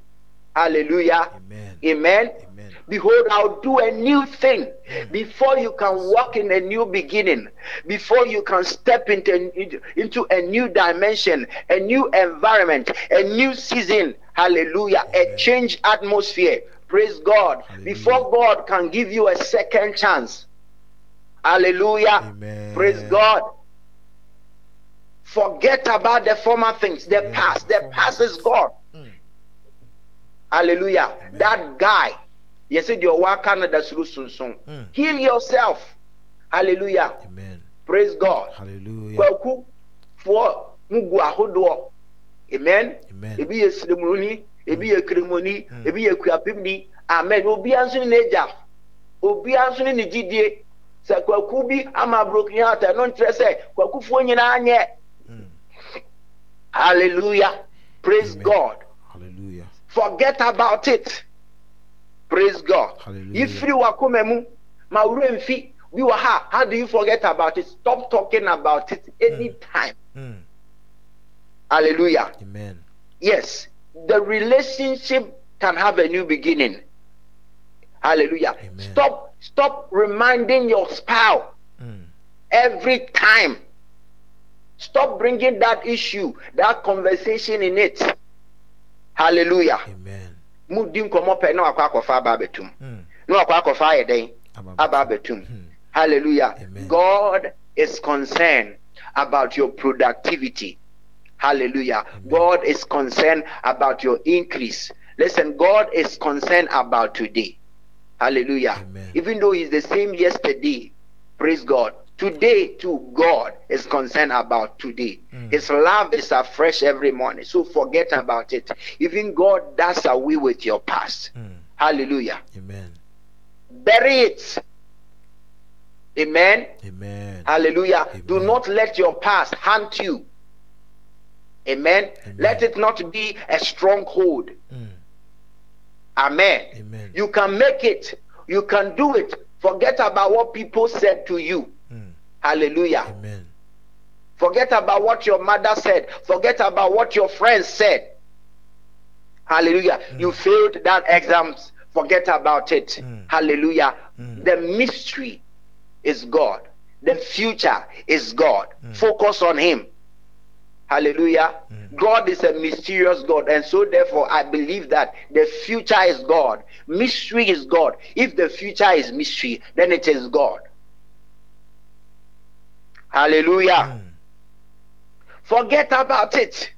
Hallelujah. Amen. Amen. Amen. Behold, I'll do a new thing. Hmm. Before you can walk in a new beginning, before you can step into, into a new dimension, a new environment, a new season, hallelujah, a Amen. change atmosphere. Praise God. Hallelujah. Before God can give you a second chance. Hallelujah. Amen. Praise God. Forget about the former things, the Yeah, past. the past is gone. Mm. Hallelujah. Amen. That guy, you said you're working at the solution. Mm. Heal yourself. Hallelujah. Amen. Praise God. Hallelujah. Kwaku for mugu ahodoɔ. Amen. Amen. Ebi yɛ sirimuni, ebi yɛ kirimuni, Mm. ebi yɛ kuapimni. Amen. Obiara nso ne n'agya. Obiara nso ne ne gyidie. Sɛ kwaku bi ama broken heart ɛno nkyerɛ sɛ kwakufoɔ nyinaa nyɛ. Mm. Hallelujah. Praise Amen. God. Hallelujah. Forget about it. Praise God. Hallelujah. Ifiri wakoma mu, ma wura mfi bi wɔ ha. How do you forget about it? Stop talking about it anytime. Mm. Hallelujah. Amen. Yes, the relationship can have a new beginning. Hallelujah. Amen. Stop stop reminding your spouse Mm. every time. Stop bringing that issue, that conversation in it. Hallelujah. Amen. Mudi nkɔmmɔ pɛ na wakɔ akɔfa aba abɛtum. Mm. Na wakɔ akɔfa ayɛ dɛn? Aba- Aba abɛtum. Mm. Hallelujah. Amen. God is concerned about your productivity. Hallelujah. Amen. God is concerned about your increase. Listen, God is concerned about today. Hallelujah. Amen. Even though He's the same yesterday, praise God. Today, too, God is concerned about today. Mm. His love is afresh every morning. So forget about it. Even God does away with your past. Mm. Hallelujah. Amen. Bury it. Amen. Amen. Hallelujah. Do not let your past haunt you. Amen. Amen. Let it not be a stronghold. Mm. Amen. Amen. You can make it. You can do it. Forget about what people said to you. Mm. Hallelujah. Amen. Forget about what your mother said. Forget about what your friends said. Hallelujah. You failed that exams. Forget about it. Mm. Hallelujah. Mm. The mystery is God. The future is God. Mm. Focus on Him. Hallelujah. Mm. God is a mysterious God, and so therefore I believe that the future is God. Mystery is God. If the future is mystery, then it is God. Hallelujah. Mm. Forget about it.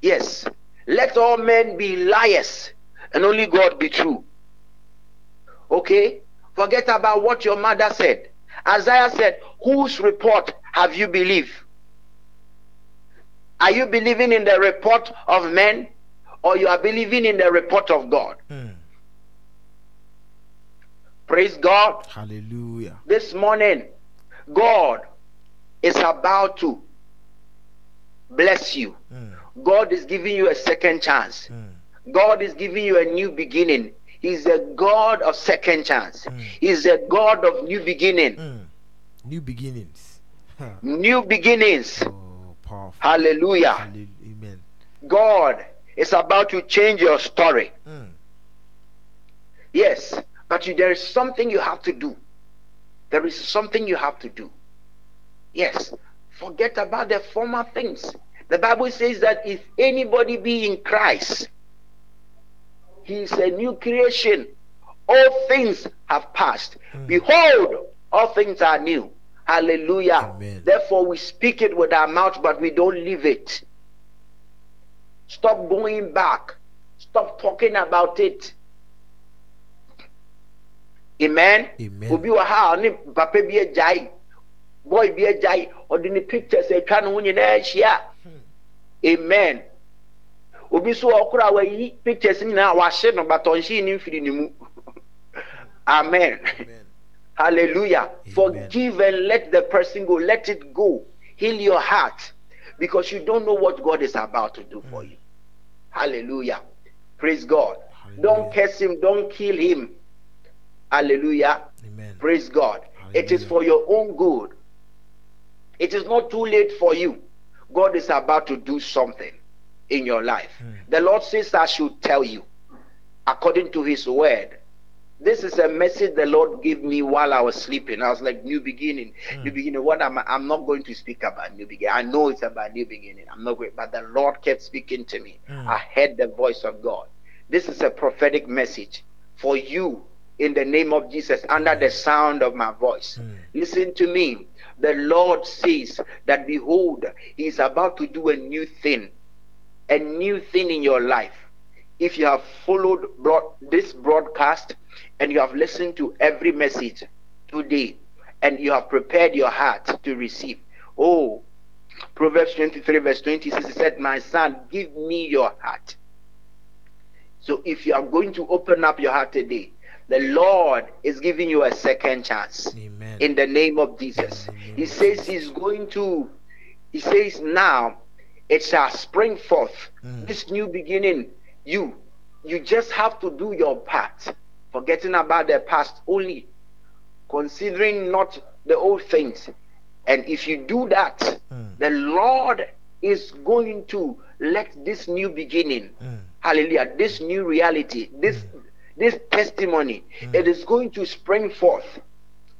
Yes. Let all men be liars and only God be true. Okay? Forget about what your mother said. Isaiah said, Whose report have you believed? Are you believing in the report of men or you are believing in the report of God? Mm. Praise God. Hallelujah. This morning, God is about to bless you. Mm. God is giving you a second chance. Mm. God is giving you a new beginning. He's a God of second chance. Mm. He's a God of new beginning. Mm. New beginnings. New beginnings. Oh, powerful. Hallelujah. Hallelujah. Amen. God is about to change your story. Mm. Yes, but you, there is something you have to do. There is something you have to do. Yes, forget about the former things. The Bible says that if anybody be in Christ, he is a new creation. All things have passed. Mm. Behold, all things are new. Hallelujah. Amen. Therefore, we speak it with our mouth, but we don't live it. Stop going back. Stop talking about it. Amen. Amen. Obi wɔ ha a ɔne papa bi boy bi agyae, ɔde ne pictures atwa ne ho nyinaa ahyia. Amen. obi so ɔkora wayi pictures nyinaa wahye no but ne mfiri ne mu amen Amen. Hallelujah. Forgive and let the person go. Let it go. Heal your heart. Because you don't know what god is about to do for you. Hallelujah. Praise god. Don't curse him. Don't kill him. Hallelujah. Amen. Praise God. It is for your own good. It is not too late for you. God is about to do something in your life. The Lord says, I should tell you, according to His word. This is a message the Lord gave me while I was sleeping. I was like, New beginning, hmm. new beginning. What am I? I'm not going to speak about new beginning. I know it's about new beginning. I'm not going, but the Lord kept speaking to me. Hmm. I heard the voice of God. This is a prophetic message for you in the name of Jesus under the sound of my voice. Hmm. Listen to me. The Lord says that behold, He is about to do a new thing, a new thing in your life. If you have followed broad, this broadcast and you have listened to every message today and you have prepared your heart to receive, oh, Proverbs 23, verse 26 it said, My son, give me your heart. So if you are going to open up your heart today, the Lord is giving you a second chance Amen. in the name of Jesus. He says He's going to, He says, now it shall spring forth. This new beginning, you, you just have to do your part, forgetting about the past only, considering not the old things. And if you do that, hmm. the Lord is going to let this new beginning, hmm. hallelujah, this new reality, this hmm. this testimony, it is going to spring forth.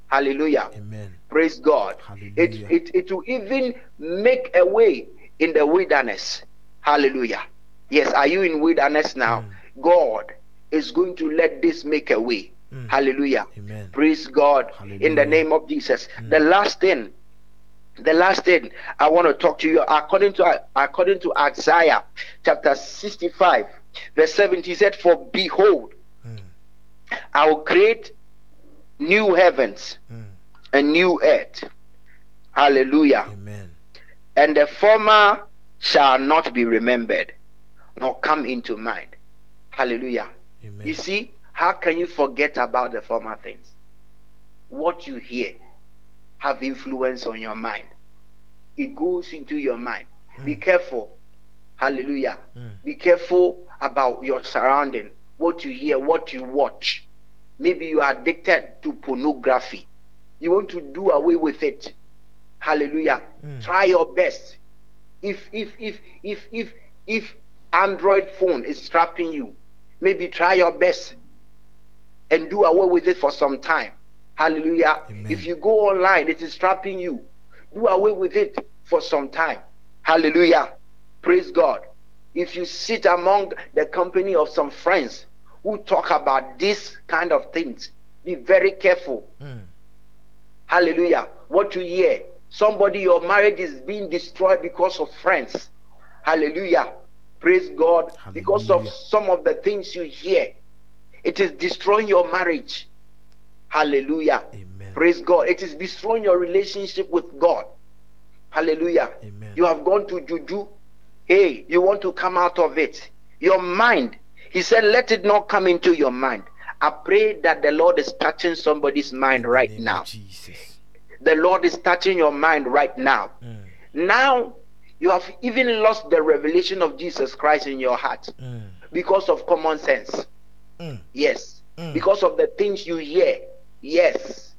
Hallelujah. Amen. Praise God. It, it, it will even make a way in the wilderness. Hallelujah. Yes, are you in wilderness now? God is going to let this make a way. Hmm. Hallelujah. Amen. Praise God in the name of Jesus. Hmm. The last thing, the last thing I want to talk to you according to according to Isaiah chapter 65, verse 70, he said, For behold, hmm. I will create new heavens and new earth. Hallelujah. Amen. And the former shall not be remembered, nor come into mind. Hallelujah. Amen. You see, how can you forget about the former things? What you hear have influence on your mind. It goes into your mind. Hmm. Be careful. Hallelujah. Hmm. Be careful about your surrounding, what you hear, what you watch. Maybe you are addicted to pornography. You want to do away with it. Hallelujah. Hmm. Try your best. If if if if if if Android phone is trapping you, maybe try your best and do away with it for some time. Hallelujah. Amen. If you go online, it is trapping you. Do away with it for some time. Hallelujah. Praise God. If you sit among the company of some friends who talk about this kind of things, be very careful. Hmm. Hallelujah. What you hear. Somebody, your marriage is being destroyed because of friends. Hallelujah. Praise God. Because of some of the things you hear. It is destroying your marriage. Hallelujah. Amen. Praise God. It is destroying your relationship with God. Hallelujah. Amen. You have gone to juju. Hey, you want to come out of it. Your mind. He said, let it not come into your mind. I pray that the Lord is touching somebody's mind right now. Jesus. The Lord is touching your mind right now. Mm. Now, you have even lost the revelation of Jesus Christ in your heart mm. because of common sense. Mm. Yes. Mm. Because of the things you hear. Yes.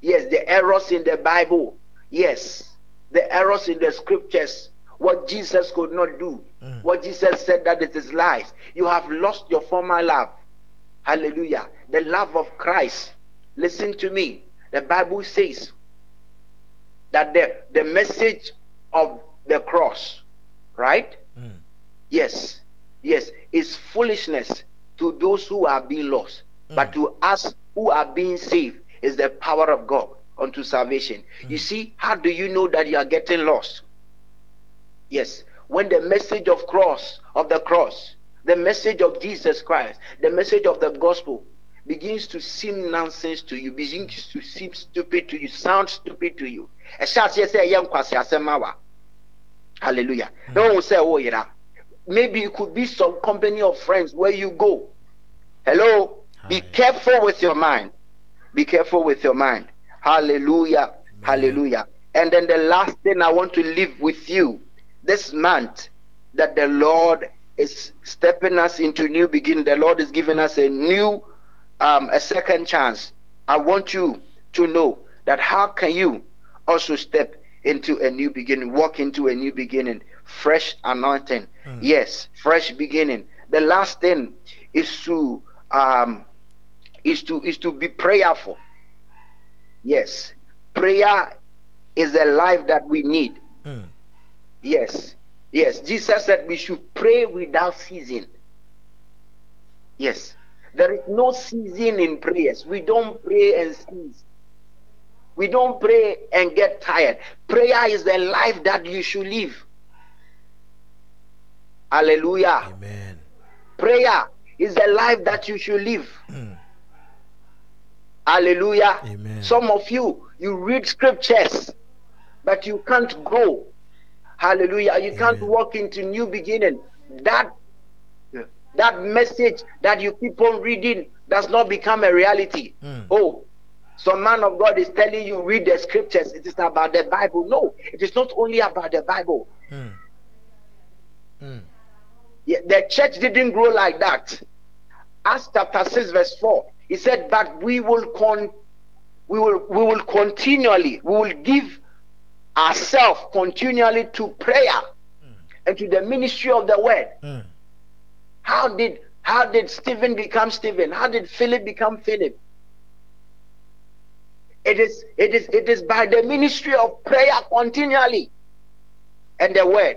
Yes, the errors in the Bible. Yes. The errors in the scriptures. What Jesus could not do. What Jesus said that it is lies. You have lost your former love. Hallelujah. The love of Christ. Listen to me. The Bible says that the, the message of the cross, right? Hmm. Yes, yes, it's foolishness to those who are being lost. Hmm. But to us who are being saved is the power of God unto salvation. You hmm. see, how do you know that you are getting lost? Yes, when the message of cross, of the cross, the message of Jesus Christ, the message of the gospel begins to seem nonsense to you, begins to seem stupid to you, sound stupid to you. ɛhyɛ aseɛ sɛ ɛyɛ nkwasi asɛm awa hallelujah na wɔn sɛ ɛwɔ yera maybe it could be some company of friends where you go. Hello? Be careful with your mind. Be careful with your mind. Hallelujah. Hallelujah. And then the last thing I want to leave with you this month that the Lord is stepping us into new beginning. The Lord is giving us a new, um, a second chance. I want you to know that how can you also step into a new beginning, walk into a new beginning, fresh anointing. Yes, fresh beginning. The last thing is to um, is to is to be prayerful. Yes, prayer is the life that we need. Mm. Yes, yes. Jesus said we should pray without ceasing. Yes, there is no season in prayers. We don't pray and cease. We don't pray and get tired. Prayer is the life that you should live. Hallelujah. Amen. Prayer is the life that you should live. Mm. Hallelujah. Amen. Some of you, you read scriptures, but you can't grow. Hallelujah. You can't walk into new beginning. That that message that you keep on reading does not become a reality. Mm. Oh, some man of God is telling you read the scriptures. It is about the Bible. No, it is not only about the Bible. Mm. Mm. Yeah, the church didn't grow like that. Acts chapter 6, verse 4. He said, But we will con we will we will continually, we will give ourselves continually to prayer and to the ministry of the word. Mm. How did how did Stephen become Stephen? How did Philip become Philip? It is it is it is by the ministry of prayer continually and the word.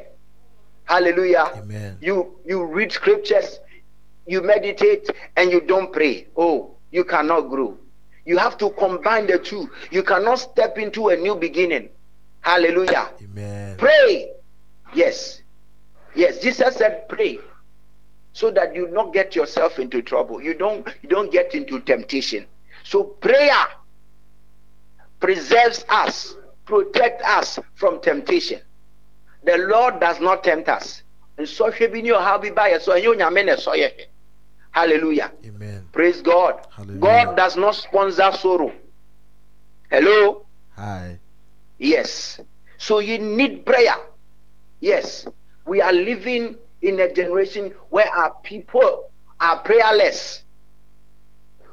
Hallelujah. Amen. You you read scriptures, you meditate, and you don't pray. Oh, you cannot grow. You have to combine the two. You cannot step into a new beginning. Hallelujah. Amen. Pray. Yes. Yes. Jesus said pray. So that you not get yourself into trouble. You don't you don't get into temptation. So prayer preserves us, protects us from temptation. The Lord does not tempt us. Nsɔhwɛ bi ne ɔhaw bi ba yɛ so ɛnyɛ onyame na ɛsɔ yɛ hwɛ. Hallelujah. Amen. Praise God. Hallelujah. God does not sponsor sorrow. Hello? Hi. Yes. So you need prayer. Yes. We are living in a generation where our people are prayerless.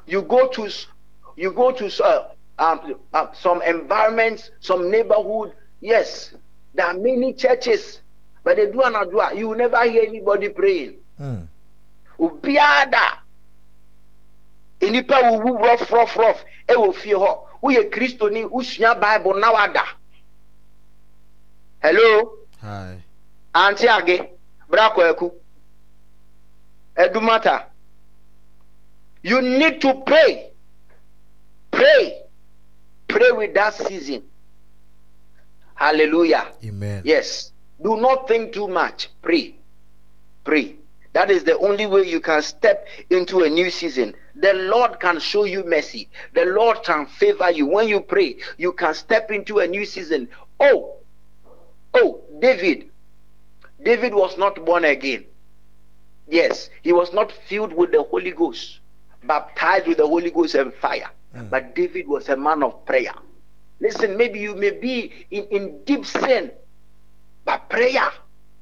You go to you go to uh, um, uh, some environments, some neighborhood. Yes, there are many churches, but they do not do. You will never hear anybody praying. Mm. obiara da nnipa wuwu rough rough rough ɛwɔ fie hɔ woyɛ kristoni wosua bible na wada hello Hi. ante age bra kwaku edumata you need to pray pray pray with that season hallelujah Amen. Yes. Do not think too much. Pray. Pray. That is the only way you can step into a new season. The Lord can show you mercy. The Lord can favor you. When you pray, you can step into a new season. Oh, oh, David. David was not born again. Yes, he was not filled with the Holy Ghost, baptized with the Holy Ghost and fire. Hmm. But David was a man of prayer. Listen, maybe you may be in, in deep sin, but prayer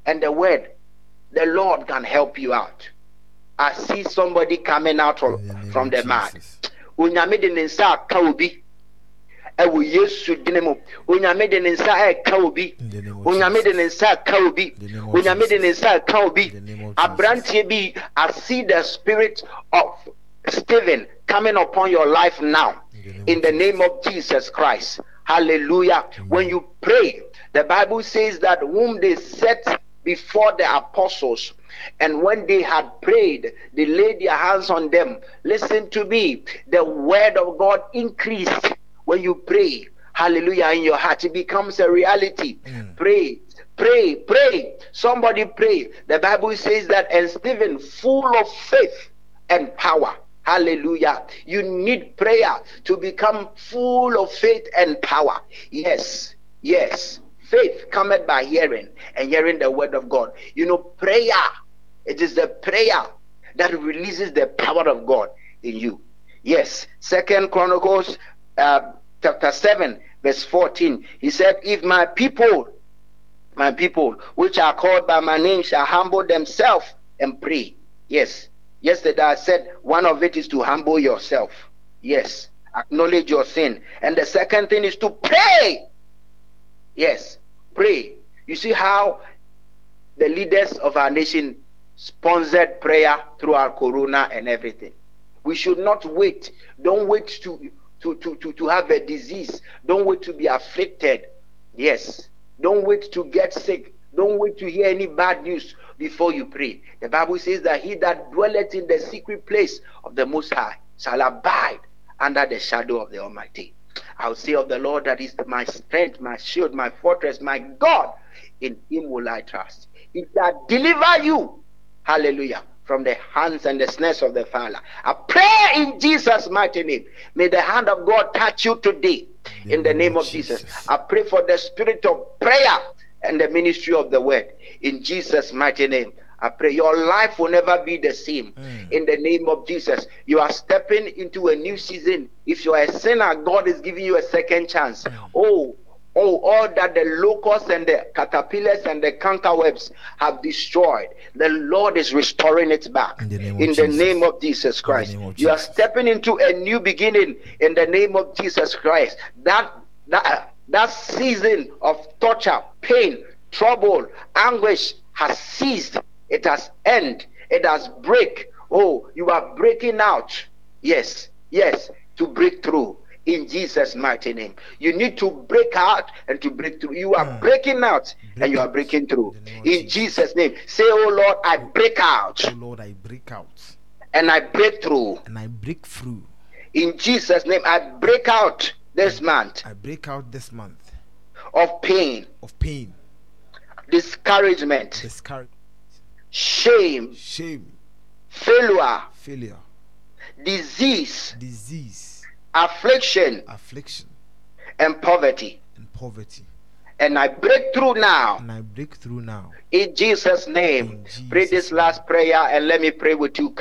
and the word, the Lord can help you out. I see somebody coming out from, from the mad. Onyame de ne nsa aka obi. Ɛwɔ Yesu dine mu. Onyame de ne nsa aka obi. In the name of Onyame de ne nsa aka obi. In the name of Onyame de ne nsa aka obi. In the name Aberanteɛ bi, I see the spirit of Stephen coming upon your life now. In the name of Jesus Christ. Hallelujah. When you pray, the Bible says that whom they set before the apostles, and when they had prayed, they laid their hands on them. Listen to me. The word of God increased when you pray. Hallelujah. In your heart, it becomes a reality. Mm. Pray. Pray, pray. Somebody pray. The Bible says that, and Stephen, full of faith and power. Hallelujah. You need prayer to become full of faith and power. Yes, yes. Faith cometh by hearing and hearing the word of God. You know, prayer It is the prayer that releases the power of God in you. Yes, Second Chronicles uh, chapter 7, verse 14. He said, If my people, my people, which are called by my name, shall humble themselves and pray. Yes. Yesterday I said one of it is to humble yourself. Yes. Acknowledge your sin. And the second thing is to pray. Yes. Pray. You see how the leaders of our nation sponsored prayer through our corona and everything. We should not wait. Don't wait to, to, to, to, to have a disease. Don't wait to be afflicted. Yes. Don't wait to get sick. Don't wait to hear any bad news before you pray. The Bible says that he that dwelleth in the secret place of the Most High shall abide under the shadow of the Almighty. I'll say of the Lord that is my strength, my shield, my fortress, my God. In him will I trust. He shall deliver you. Hallelujah. From the hands and the snares of the fowler. I pray in Jesus' mighty name. May the hand of God touch you today. In the name of Jesus. I pray for the spirit of prayer and the ministry of the word. In Jesus' mighty name. I pray your life will never be the same. Mm. In the name of Jesus, you are stepping into a new season. If you are a sinner, God is giving you a second chance. Oh, oh, all that the locusts and the caterpillars and the cankerworms have destroyed, the Lord is restoring it back. In the name of In the Jesus. name of Jesus Christ, of you are stepping into a new beginning. In the name of Jesus Christ, that that that season of torture, pain, trouble, anguish has ceased. It has ended. It has break. Oh, you are breaking out. Yes, yes, to break through in Jesus' mighty name. You need to break out and to break through. You are Mm. breaking out Break and you are breaking through. In the name of In Jesus. Jesus' name. Say, Oh Lord, I break out Oh Lord, I break out and I break through. and I break through. In Jesus' name, I break out this month I break out this month of pain, of pain, discouragement, discouragement, shame, shame, failure, failure, disease, disease, affliction, affliction, and poverty. and poverty. And I break through now And I break through now. in Jesus' name. In Jesus' pray this last prayer and let me pray with you.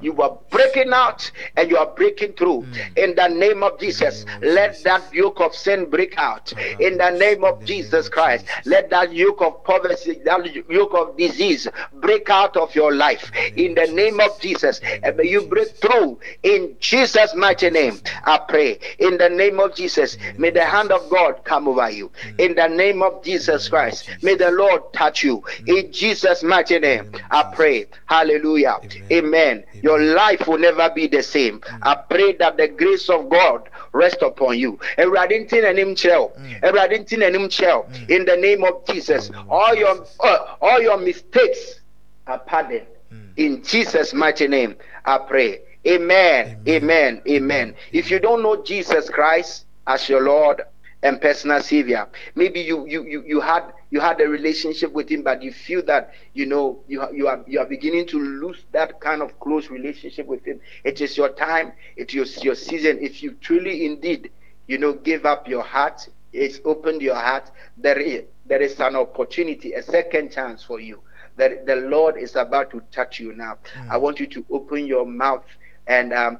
You are breaking out and you are breaking through. Mm. In the name of Jesus, name of let Jesus. that yoke of sin break out. In the name of Jesus Christ, let that yoke of poverty, that yoke of disease break out of your life. In the name of Jesus, and may you break through in Jesus' mighty In name. Jesus' name. I pray in the name of Jesus. In the name May the hand of God come over you. Mm. In the name of Jesus Christ, may the Lord touch you. In Jesus' mighty name, I pray. Hallelujah. Amen. Your life will never be the same. I pray that the grace of God rest upon you. Awurade nti n'anim kyerɛ wo. Mm. Awurade nti n'anim kyerɛ wo. Mm. In the name of Jesus, In the name of all your uh, all your mistakes are pardoned. Mm. In Jesus' mighty name, I pray. Amen. Amen. Amen. If you don't know Jesus Christ as your Lord and personal Savior, maybe you you you, you had you had a relationship with Him, but you feel that you know you are- you are you are beginning to lose that kind of close relationship with Him. It is your time. It is your season. If you truly indeed you know give up your heart, it's opened your heart. There is there is an opportunity, a second chance for you. That the Lord is about to touch you now. Hmm. I want you to open your mouth and um,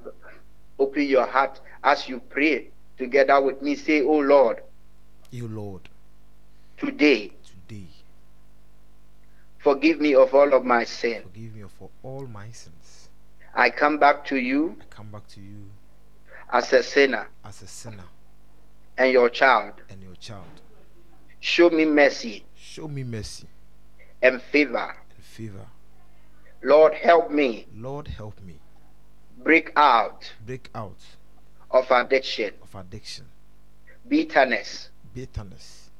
open your heart as you pray together with me. Say, Oh Lord, You Lord, today today forgive me of all of my sin. forgive me for all my sins. I come back to you I come back to you as a sinner as a sinner and your child. and your child. Show me mercy Show me mercy and favor. and favor. Lord, help me Lord, help me break out break out of addiction, of addiction, bitterness, bitterness,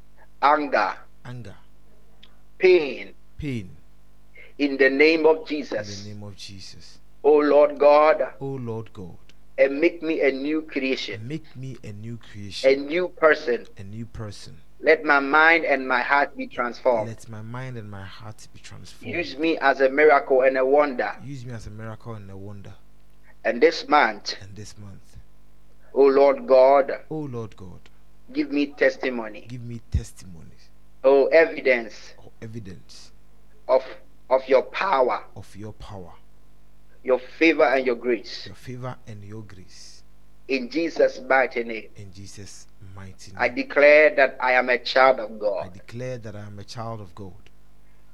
anger, anger, pain pain in the name of jesus in the name of Jesus. Oh Lord God, Oh Lord God, and make me a new creation, make me a new creation a new person. a new person. Let my mind and my heart be transformed. Let my mind and my heart be transformed. Use me as a miracle and a wonder. Use me as a miracle and a wonder. And this month, And this month, oh Lord God, oh Lord God, give me testimony. give me testimonies. oh evidence or evidence of of your power, of your power, your favor, and your grace. your favor, and your grace. In Jesus' mighty name, In Jesus' mighty name. I declare that I am a child of God. I declare that I am a child of God.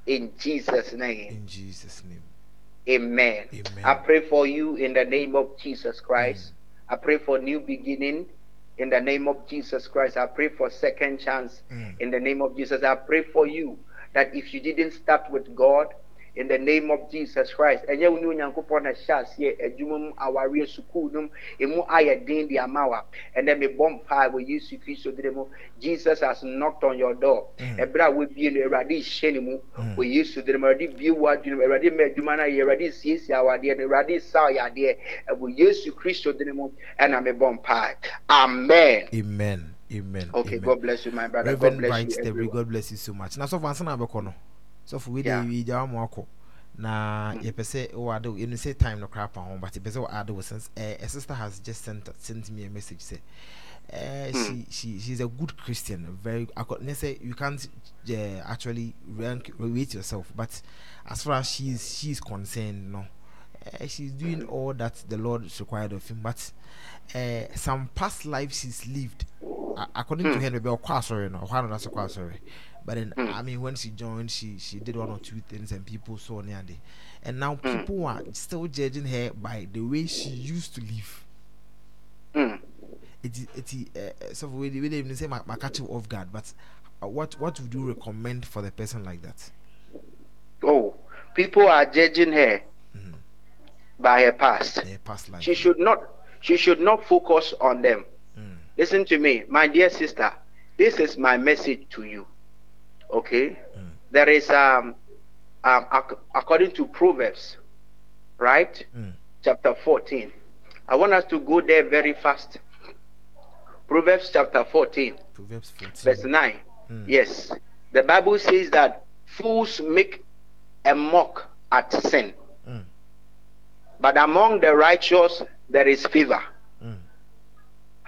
In Jesus' name, In Jesus' name. Amen. Amen. I pray for you in the name of Jesus Christ. I pray for new beginning in the name of Jesus Christ. I pray for second chance Mm. in the name of Jesus. I pray for you that if you didn't start with God, in the name of Jesus Christ, ɛnyɛ wo ne Onyankopɔn na hyɛ aseɛ adwuma mu awareɛ sukuu no mu emu ayɛ den de ama wa ɛnɛ mebɔ mpae wɔ Yesu Kristo din mu Jesus has knocked on your door Mm. ɛberɛ a wabie no Awurade hyɛ ne mu Mm. wɔ Yesu din mu Awurade bie wo adwene mu Awurade ma adwuma no ayɛ Awurade siesie awadeɛ no Awurade sa wo yadeɛ ɛwɔ Yesu Kristo din mu ɛna mebɔ mpae amen Amen. Amen. okay Amen. God bless you my brother God Reverend bless Bright you everyone. God bless you so much. Na sɔfo ansa na abɛkɔ no sɔfo wei de Yeah. wi gya mu akɔ na yɛpɛ sɛ wɔ ade yɛnu sɛ time no koraa pa ho but yɛpɛ sɛ wɔ ade wɔ since eh, a sister has just sent sent me a message say uh, she she she's a good Christian very acco- let's say you can't uh, actually rank rate yourself but as far as she's she's concerned no. Uh, she's doing all that the Lord is required of him but uh, some past life she's lived according to Hmm. her maybe quite sorry no why not quite sorry but then Hmm. I mean when she joined she she did one or two things and people saw near the and now Hmm. people are still judging her by the way she used to live Mm. it is it uh, so we we didn't even say my, my catch you off guard but uh, what what would you recommend for the person like that oh people are judging her Mhm. by her past uh, past life she should not she should not focus on them Mm. Listen to me my dear sister this is my message to you okay Mm. there is um, um ac- according to proverbs right Mm. chapter 14 i want us to go there very fast proverbs chapter 14 Proverbs 14 verse 9 Mm. yes the bible says that fools make a mock at sin Mm. but among the righteous there is favor.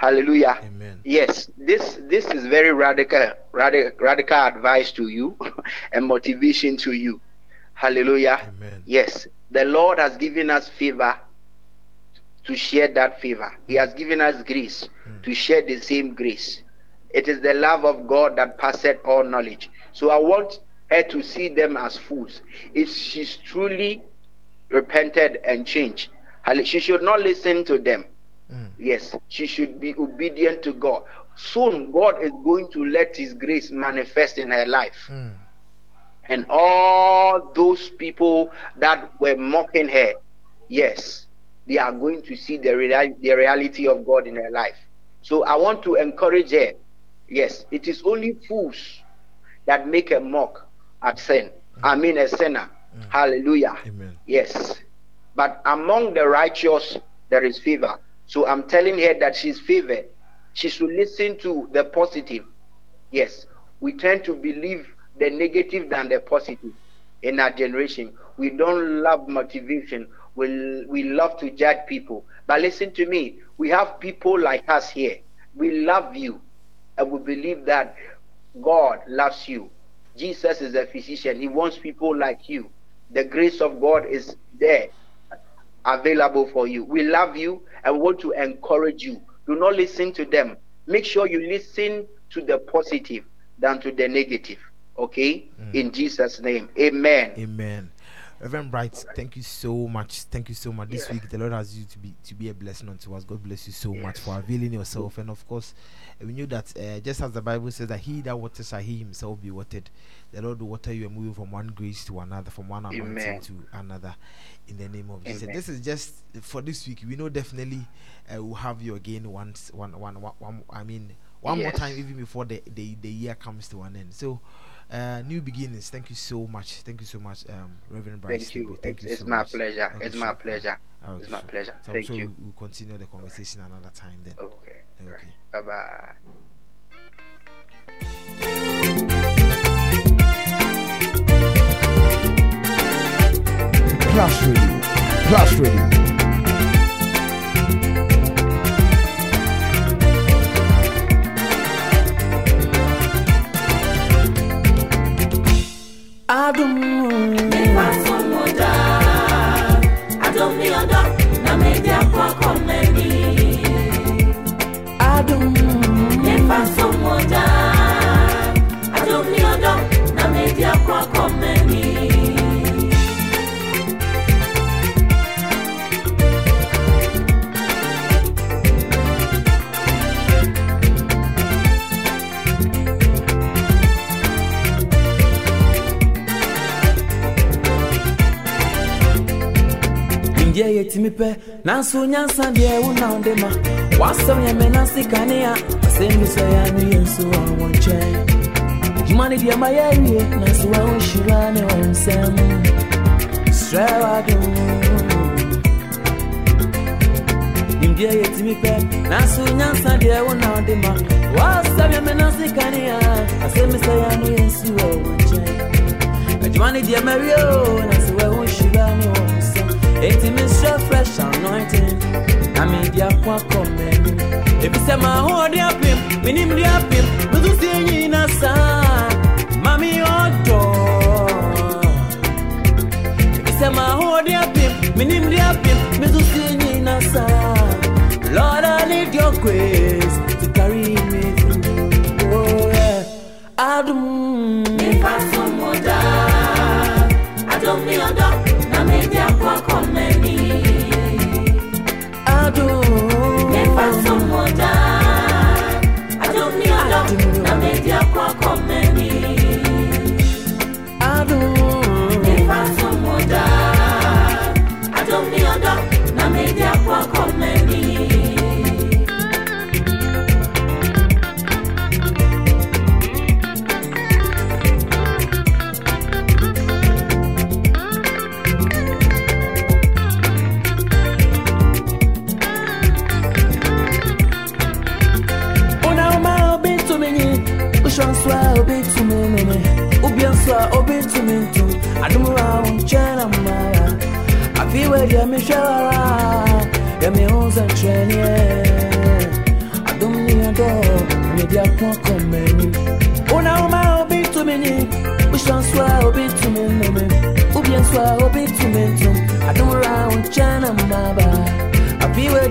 Hallelujah. Amen. Yes this this is very radical radical radical advice to you and motivation to you. Hallelujah. Amen. Yes the lord has given us favor to share that favor. He has given us grace Mm. to share the same grace. It is the love of god that passeth all knowledge. So i want her to see them as fools. If she's truly repented and changed she should not listen to them. Yes, she should be obedient to God. Soon, God is going to let His grace manifest in her life. Mm. And all those people that were mocking her, yes, they are going to see the, real- the reality of God in her life. So I want to encourage her. Yes, it is only fools that make a mock at sin. I mean, a sinner. Hallelujah. amen Yes. But among the righteous, there is favor. So I'm telling her that she's favored. She should listen to the positive. Yes. We tend to believe the negative than the positive in our generation. We don't love motivation. We, we love to judge people. But listen to me. We have people like us here. We love you. And we believe that God loves you. Jesus is a physician. He wants people like you. The grace of God is there available for you. We love you and want to encourage you. Do not listen to them. Make sure you listen to the positive than to the negative. Okay? Mm. In Jesus' name. Amen. Amen. Reverend Bright, thank you so much. Thank you so much. This Yeah. week the Lord has you to be to be a blessing unto us. God bless you so much for availing yourself. And of course, we knew that uh, just as the Bible says that he that waters shall he himself be watered. The Lord will water you and move you from one grace to another, from one anointing to another. In the name of Jesus. Amen. This is just for this week. We know definitely uh, we'll have you again once one one one, one I mean one more time even before the, the the year comes to an end. So uh, new beginnings. Thank you so much. Thank you so much, um, Reverend Bright. Thank you. Thank It's, you it's so my much. pleasure. Thank It's my so- pleasure. Oh, It's my pleasure. So Thank sure you. We'll continue the conversation another time then. Okay. Okay. Bye bye. Class Radio. Class Radio. Adoro yɛtumi pɛ nanso nyansa deɛ wo na wode ma. Wasɛm yɛ me na sekane a asɛm no deɛ ma yɛawie nanso wa wo ne wɔ nsɛm srɛ wadom nimdeɛ yɛtumi pɛ nanso nyansa deɛ wo na wode ma. Wasɛm yɛ me na sekane asɛm bi sɛ yɛ ano yɛ nso wɔ nkyɛn adwuma no deɛ mawie o. Nanso sɛ ma ahoɔden apem menim deɛ apem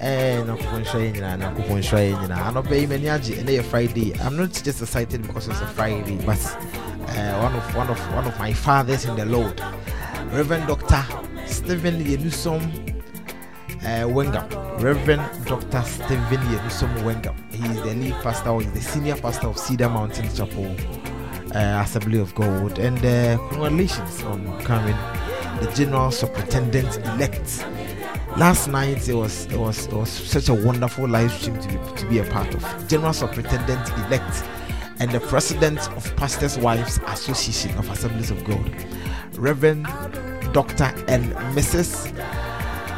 Eh, friday. I'm not just excited because it's a friday but uh, one of one of one of my fathers in the lord reverend dr stephen yenusom uh, Wengam, Reverend Dr. Stephen Yenusom Wengam. He is the lead pastor, or the senior pastor of Cedar Mountain Chapel Assembly of God. And uh, congratulations on becoming the General Superintendent elect. Last night it was it was it was such a wonderful live stream to be to be a part of. General Superintendent elect and the President of Pastors' Wives Association of Assemblies of God, Reverend Dr. and Mrs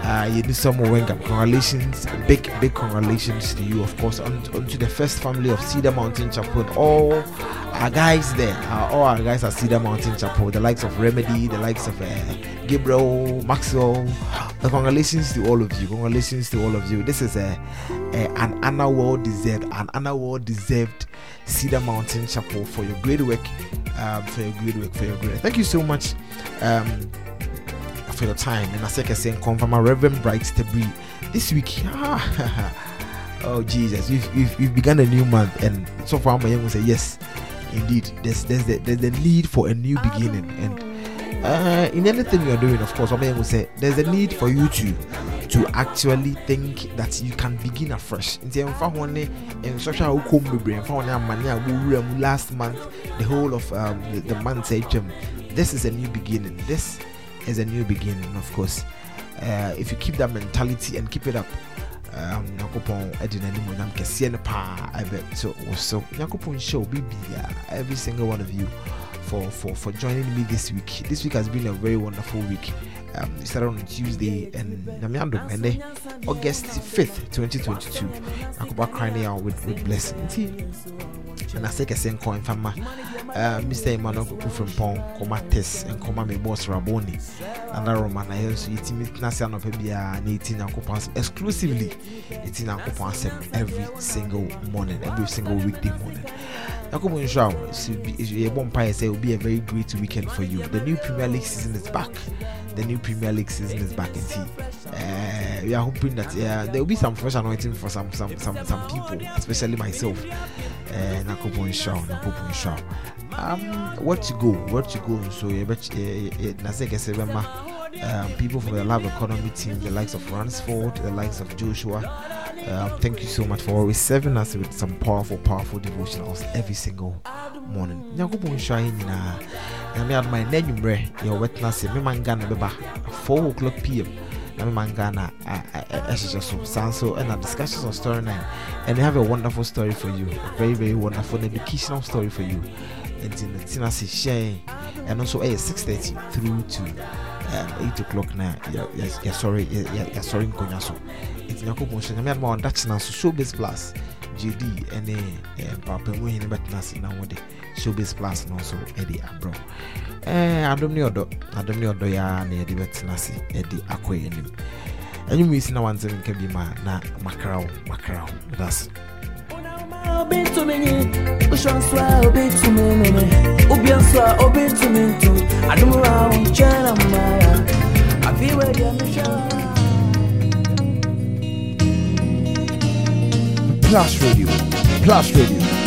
uh, Yenusom Wengam. Congratulations, big, big congratulations to you, of course, on to the first family of Cedar Mountain Chapel. and All our guys there, uh, all our guys at Cedar Mountain Chapel, the likes of Remedy, the likes of uh, Gabriel, Maxwell. Uh, congratulations to all of you. Congratulations to all of you. This is a, a an honor well deserved, an honor well deserved Cedar Mountain Chapel for your great work, um, for your great work, for your great. Thank you so much. Um, for your time. And I say, I say, confirm my Reverend Bright Stebri this week. oh Jesus, we've, we've, we've begun a new month, and so far my young will say yes, indeed. There's there's the, there's the need for a new beginning, and uh, in anything you're doing, of course, I will say there's a need for you to to actually think that you can begin afresh. In social last month, the whole of um, the, the month, this is a new beginning. This is a new beginning, of course. Uh, if you keep that mentality and keep it up, nyankopɔn ɛde n'anim onyam kɛseɛ no paa ɛbɛto wo so nyankopɔn hyɛ wo bibia every single one of you for, for, for joining me this week this week has been a very wonderful week um, we started on Tuesday and Namiando Mende, August 5th, 2022. Nakuba crying out with, with blessing. And I say, I say, coin from Mr. Emmanuel from Pong, Coma Tess, and Coma me boss Raboni. And that Roman, I also eat me Nasian of Pebia and 18 Ankopans exclusively. It's in Ankopans every single morning, every single weekday morning. Bonfire say it will be a very great weekend for you. The new Premier League season is back. The new Premier League season is back in tea. Uh, we are hoping that uh, there will be some fresh anointing for some some some some people, especially myself. Uh, Nakubu Nshao, Nakubu Nshao. Um, where to go? Where to go? So, um, people from the Love Economy team, the likes of Ransford, the likes of Joshua. Um, thank you so much for always serving us with some powerful, powerful devotionals every single morning. Nyankopɔn nhyira yɛn nyinaa. Nyame adoma bɛba 4 o'clock pm na mema so. Saa nso discussions on story 9 and we have a wonderful story for you. A very very wonderful educational story for you. Nti no tena ase hyɛ yɛn. Ɛno nso ɛyɛ 6:30 through to um, 8 o'clock na yɛsɔre nkonnwa so nti nyankopɔn hyɛ nyame adoma ɔda kyena so showbase plus gd ne mpapamu hene bɛtena ase na wode showbase plus no nso de abrɛ adom ne ɔdɔ adom ne ɔdɔ yɛa na yɛde bɛtena ase de akɔ anim ɛnwom yi si na wansɛm nka bi ma na makra wo makra wo that's Obi to me, Ushanswa, me, Ubianswa, Plus Radio. Plus Radio.